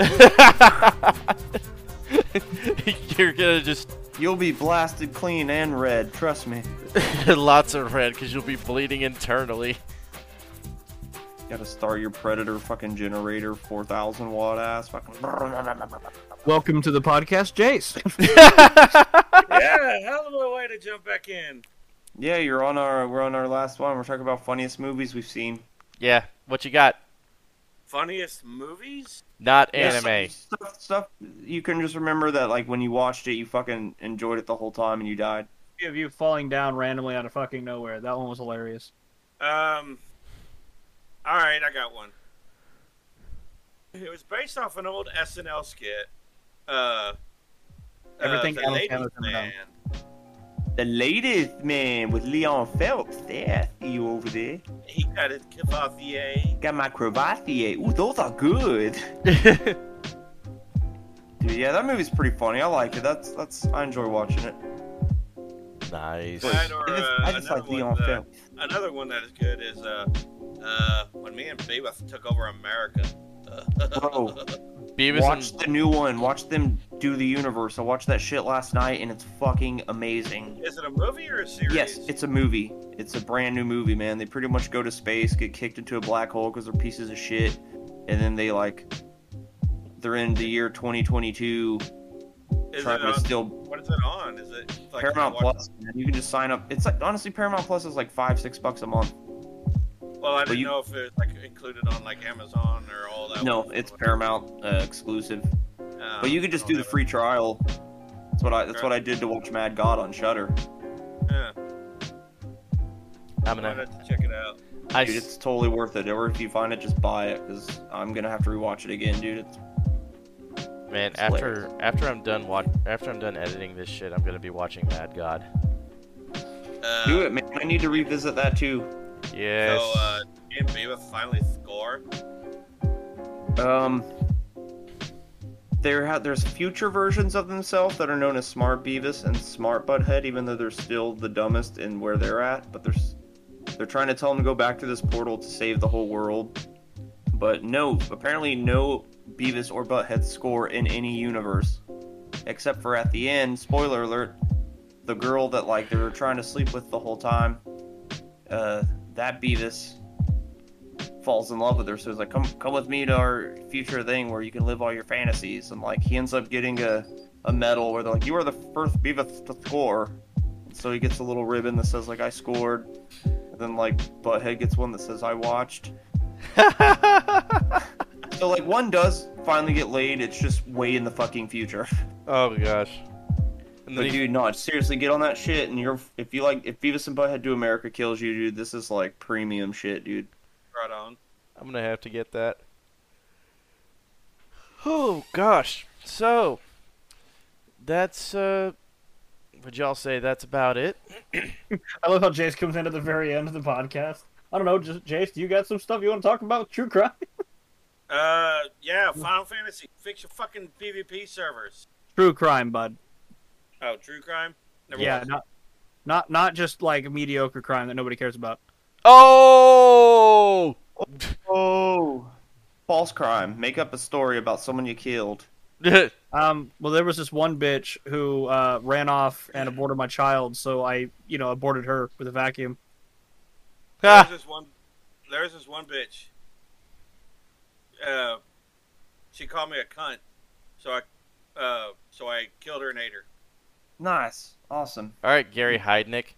You're gonna just You'll be blasted clean and red. Trust me. lots of red because you'll be bleeding internally. Gotta start your Predator fucking generator, 4,000 watt ass. Fucking. Welcome to the podcast, Jase. yeah, hell of a way to jump back in. Yeah, you're on our. We're on our last one. We're talking about funniest movies we've seen. Yeah, what you got? Funniest movies? Not Yeah, anime. Stuff, stuff you can just remember that like when you watched it, you fucking enjoyed it the whole time and you died. of you falling down randomly out of fucking nowhere. That one was hilarious. Um. All right, I got one. It was based off an old SNL skit. Uh, Everything uh, the Ladies Sandler's. Man. The latest man with Leon Phelps. There, see you over there. He got his Cavalier. Got my Cravatier. Ooh, those are good. Dude, yeah, that movie's pretty funny. I like it. That's that's. I enjoy watching it. nice. Right, or, I just, uh, I just another like Leon one, uh, Phelps. Another one that is good is uh, when me and Beavis took over America. Bro. Beavis Watch and the new one. Watch them do the universe. I watched that shit last night, and it's fucking amazing. Is it a movie or a series? Yes, it's a movie. It's a brand new movie, man. They pretty much go to space, get kicked into a black hole because they're pieces of shit, and then they like they're in the year 2022 Is trying it to on, still what is it on? Is it like Paramount watch- Plus. Man. You can just sign up. It's like honestly, Paramount Plus is like five, six bucks a month. Well, I didn't you- know if it's like included on like Amazon or all that. No, one. it's Paramount uh, exclusive. Um, But you could just do the have free trial. That's what I. That's what I did to watch Mad God on Shudder. Yeah, I'm I'm gonna. gonna have to check it out. I Dude, s- it's totally worth it. Or if you find it, just buy it because I'm gonna have to rewatch it again, dude. It's man, it's after after I'm done watch after I'm done editing this shit, I'm gonna be watching Mad God. Uh, do it, man. I need to revisit that too. Yes. So, uh, did Beavis finally score? Um, there ha- there's future versions of themselves that are known as Smart Beavis and Smart Butthead, even though they're still the dumbest in where they're at. But they're they're trying to tell them to go back to this portal to save the whole world. But no, apparently no Beavis or Butthead score in any universe, except for at the end. Spoiler alert: the girl that like they were trying to sleep with the whole time. Uh, that Beavis falls in love with her. So he's like, "Come, come with me to our future thing where you can live all your fantasies." And like, he ends up getting a, a medal where they're like, "You are the first Beavis to score." So he gets a little ribbon that says like, "I scored." And then like, Butthead gets one that says, "I watched." So like, one does finally get laid. It's just way in the fucking future. oh gosh. And then But dude, no, seriously, get on that shit. And you're if you like, if Beavis and Butthead do America kills you, dude, this is like premium shit, dude. Right on. I'm gonna have to get that. Oh gosh. So that's uh would y'all say that's about it? I love how Jase comes in at the very end of the podcast. I don't know, just Jase, do you got some stuff you want to talk about? True crime? Uh, yeah, Final Fantasy. Fix your fucking PvP servers. True crime, bud. Oh, True Crime. Never yeah, not not not just like a mediocre crime that nobody cares about. Oh Oh, false crime. Make up a story about someone you killed. Um, well, there was this one bitch who uh, ran off and aborted my child, so I, you know, aborted her with a vacuum. There's Ah, this one. There's this one bitch. Uh, she called me a cunt, so I, uh, so I killed her and ate her. Nice, awesome. All right, Gary Heidnik.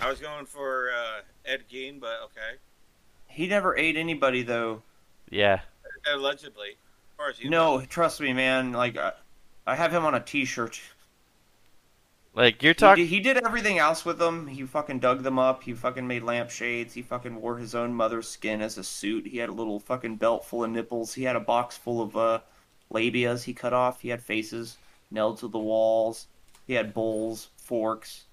I was going for uh, Ed Gein, but okay, He never ate anybody though. Yeah. allegedly. As far as you No, know. trust me, man. Like, I, I have him on a T-shirt. Like you're talking did- he did everything else with them. He fucking dug them up. He fucking made lampshades. He fucking wore his own mother's skin as a suit. He had a little fucking belt full of nipples. He had a box full of uh, labias he cut off. He had faces nailed to the walls. He had bowls, forks.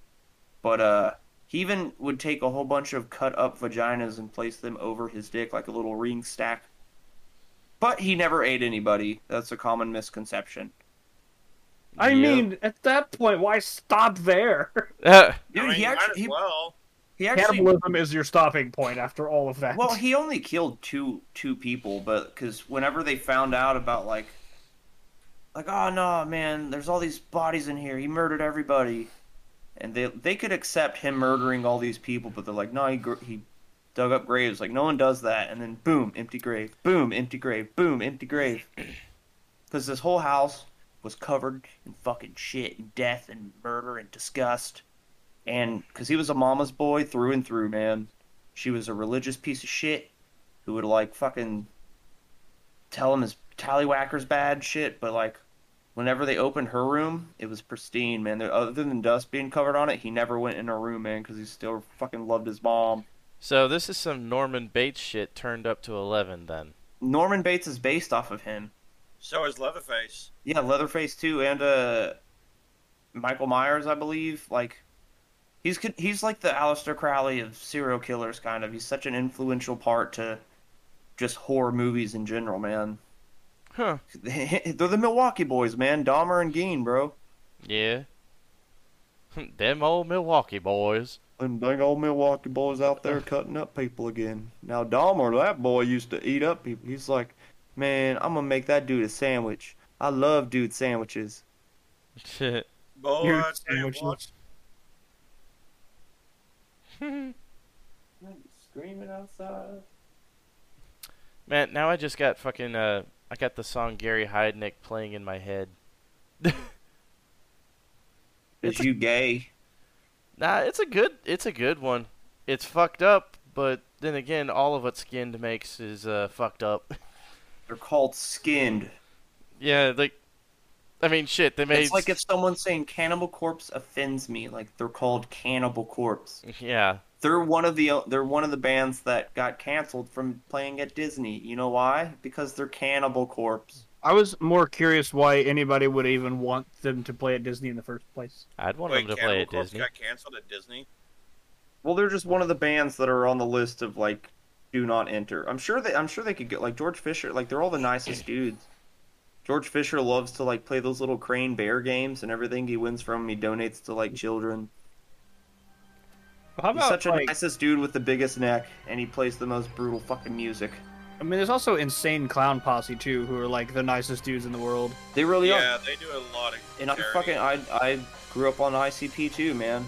But uh, he even would take a whole bunch of cut up vaginas and place them over his dick like a little ring stack. But he never ate anybody. That's a common misconception. I Yeah. mean, at that point, why stop there? Uh, Dude, I mean, he actually, he, well. he actually Cannibalism is your stopping point after all of that. Well, he only killed two two people, but because whenever they found out about like, like oh no man, there's all these bodies in here. He murdered everybody, and they they could accept him murdering all these people, but they're like, no, he he dug up graves. Like no one does that, and then boom, empty grave. Boom, empty grave. Boom, empty grave. Because this whole house was covered in fucking shit and death and murder and disgust. And because he was a mama's boy through and through, man. She was a religious piece of shit who would like fucking tell him his tallywhackers bad shit, but like whenever they opened her room, it was pristine, man. Other than dust being covered on it, he never went in her room, man, because he still fucking loved his mom. so this is some Norman Bates shit turned up to eleven then. Norman Bates is based off of him. So is Leatherface. Yeah, Leatherface too, and uh, Michael Myers, I believe. Like, he's he's like the Aleister Crowley of serial killers, kind of. He's such an influential part to just horror movies in general, man. Huh. They're the Milwaukee boys, man. Dahmer and Gein, bro. Yeah. Them old Milwaukee boys. Them dang old Milwaukee boys out there cutting up people again. Now Dahmer, that boy used to eat up people. He's like, Man, I'm gonna make that dude a sandwich. I love dude sandwiches. Shit. Boy, Your I sandwich what, Screaming outside. Man, now I just got fucking uh I got the song Gary Heidnik playing in my head. Is you gay? Nah, it's a good it's a good one. It's fucked up, but then again, all of what Skinned makes is uh fucked up. They're called skinned. yeah, like I mean shit, they made It's like if someone's saying Cannibal Corpse offends me. Like they're called Cannibal Corpse. Yeah. They're one of the they're one of the bands that got canceled from playing at Disney. You know why? Because they're Cannibal Corpse. I was more curious why anybody would even want them to play at Disney in the first place. I'd want wait, them to Cannibal play at Corpse Disney. got canceled at Disney. Well, they're just one of the bands that are on the list of like do not enter. I'm sure they I'm sure they could get like George Fisher. Like they're all the nicest dudes. George Fisher loves to like play those little crane bear games and everything he wins from 'em he donates to like children. How He's about such a like, nicest dude with the biggest neck, and he plays the most brutal fucking music. I mean, there's also insane clown posse too, who are like the nicest dudes in the world. They really yeah, are. Yeah, they do a lot of. And I fucking I I grew up on ICP too, man.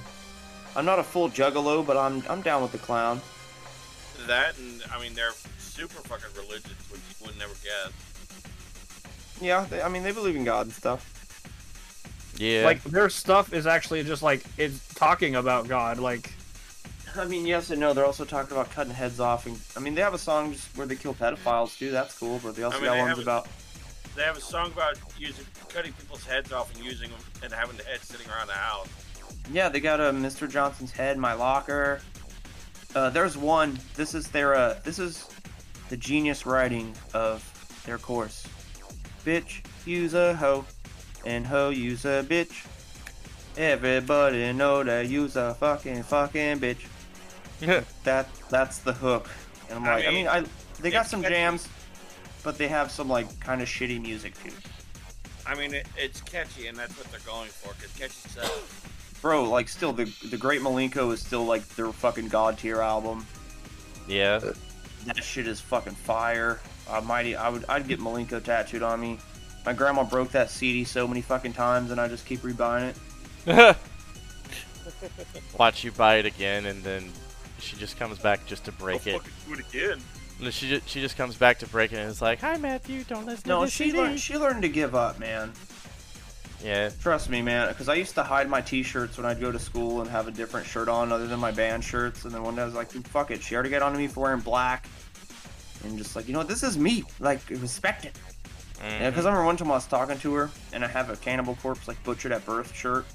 I'm not a full juggalo, but I'm I'm down with the clown. that, and I mean they're super fucking religious, which you would never guess. Yeah, they, I mean they believe in God and stuff. Yeah. Like their stuff is actually just like it's talking about God. Like I mean, yes and no. They're also talking about cutting heads off, and I mean they have a song just where they kill pedophiles too. That's cool, but they also I mean, got they ones a- about They have a song about using cutting people's heads off and using them and having the head sitting around the house. yeah. They got a Mr. Johnson's head in my locker. Uh, there's one. This is their uh, this is the genius writing of their course. Bitch, use a hoe, and hoe use a bitch. Everybody know that you's a fucking fucking bitch. That that's the hook. And I'm like, I mean, mean, I they got some catchy. jams, but they have some like kind of shitty music too. I mean, it, it's catchy, and that's what they're going for. Cause catchy sells. Bro, like still the the Great Milenko is still like their fucking god tier album. yeah. That shit is fucking fire. I mighty, I would, I'd get Milenko tattooed on me. My grandma broke that CD so many fucking times, and I just keep rebuying it. Watch you buy it again, and then she just comes back just to break I'll it. fucking do it again. And she just, she just comes back to break it, and is like, "Hi Matthew, don't listen No, to this she CD." learned, she learned to give up, man. Yeah. Trust me, man. Because I used to hide my T-shirts when I'd go to school and have a different shirt on other than my band shirts. And then one day I was like, "Dude, fuck it. She already got onto me for wearing black, and just like, you know what? This is me. Like, respect it. Yeah, because I mm-hmm. remember one time I was talking to her, and I have a Cannibal Corpse like butchered at birth shirt,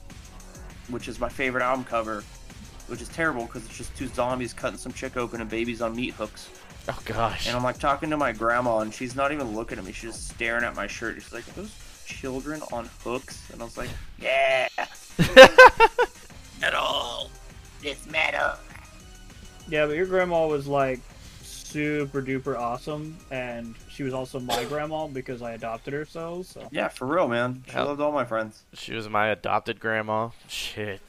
which is my favorite album cover, which is terrible because it's just two zombies cutting some chick open and babies on meat hooks. Oh gosh. And I'm like talking to my grandma, and she's not even looking at me. She's just staring at my shirt. She's like, "Are those children on hooks?" And I was like, "Yeah." At all. This metal. yeah, but your grandma was like super duper awesome, and she was also my grandma because I adopted her. So so Yeah, for real, man. She Hell. loved all my friends. She was my adopted grandma. Shit.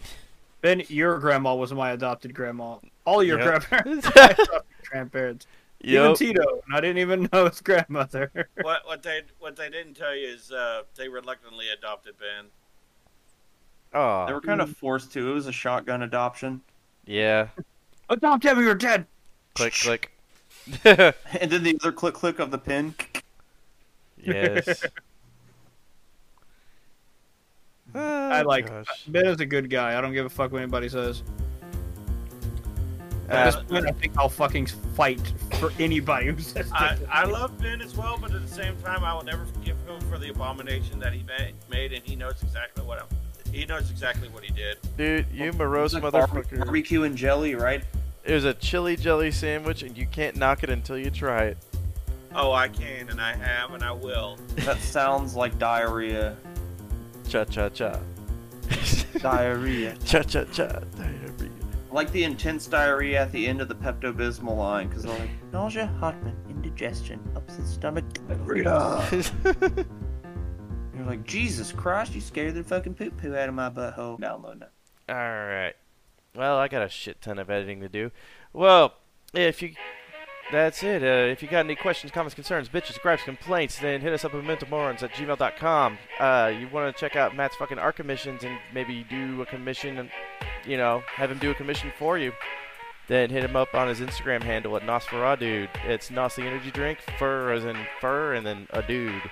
Ben, your grandma was my adopted grandma. All your Yep. grandparents, were my adopted grandparents. Even Tito, and I didn't even know his grandmother. What what they what they didn't tell you is uh, they reluctantly adopted Ben. Oh, They were kind of forced to. It was a shotgun adoption. Yeah. Adopt him, or you're dead. Click click. And then the other click click of the pin. yes. I Oh, like gosh. Ben is a good guy. I don't give a fuck what anybody says. At Uh, this point, I think I'll fucking fight for anybody who says I, that. I love Ben as well, but at the same time, I will never forgive him for the abomination that he made, and he knows exactly what he knows exactly what he did. Dude, you morose like motherfucker. Barbecue and jelly, right? It was a chili jelly sandwich, and you can't knock it until you try it. Oh, I can, and I have, and I will. That sounds like diarrhea. Cha cha cha. Diarrhea. cha cha cha. Diarrhea. I like the intense diarrhea at the end of the Pepto Bismol line, because they're like, nausea, heartburn, indigestion, upset stomach, diarrhea. You're like, Jesus Christ, you scared the fucking poop poo out of my butthole. Download that. All right. Well, I got a shit ton of editing to do. Well, if you that's it. Uh, if you got any questions, comments, concerns, bitches, gripes, complaints, then hit us up at mementomorons at gmail.com. Uh, you want to check out Matt's fucking art commissions and maybe do a commission and, you know, have him do a commission for you, then hit him up on his Instagram handle at Nosfuradude. It's Nos the energy drink, fur as in fur, and then a dude.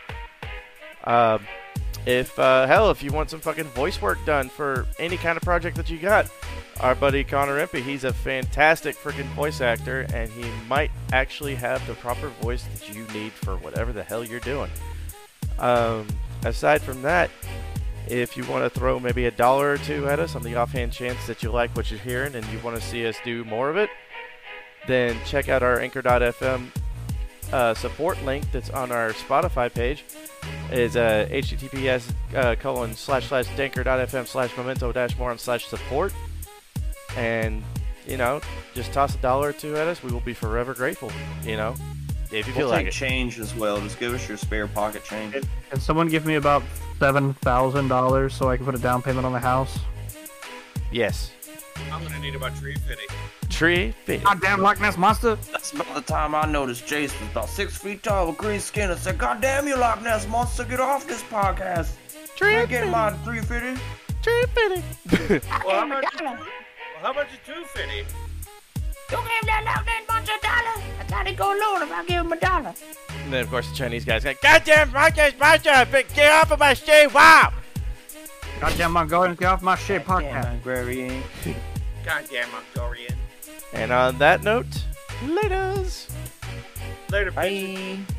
Um, if, uh, hell, if you want some fucking voice work done for any kind of project that you got, our buddy Connor Impey, he's a fantastic freaking voice actor, and he might actually have the proper voice that you need for whatever the hell you're doing. Um, aside from that, if you want to throw maybe a dollar or two at us on the offhand chance that you like what you're hearing and you want to see us do more of it, then check out our Anchor.fm uh, support link that's on our Spotify page. Is uh, https uh, colon slash slash danker.fm slash memento dash moron slash support. And, you know, just toss a dollar or two at us. We will be forever grateful, you know, if you feel We'll like take it. change as well. Just give us your spare pocket change. Can someone give me about seven thousand dollars so I can put a down payment on the house? Yes. I'm gonna need about tree fitting. Tree fit. Goddamn Loch Ness monster! That's about the time I noticed Jase was about six feet tall with green skin and said, God damn you, Loch Ness Monster, get off this podcast. Tree Can I get fit. my 350? Tree fitting. Well, how oh Give him about you? dollar. Well, how about you two fitty? You give that Loch Ness monster a dollar. I thought he'd go lower if I give him a dollar. And then, of course, the Chinese guy's like, Goddamn, Marcus, Marcus, get off of my street, wow! Goddamn Mongolian, get off my shit Damn, podcast. agrarian. Goddamn Mongolian. And on that note, laters. Later, bitches. Bye.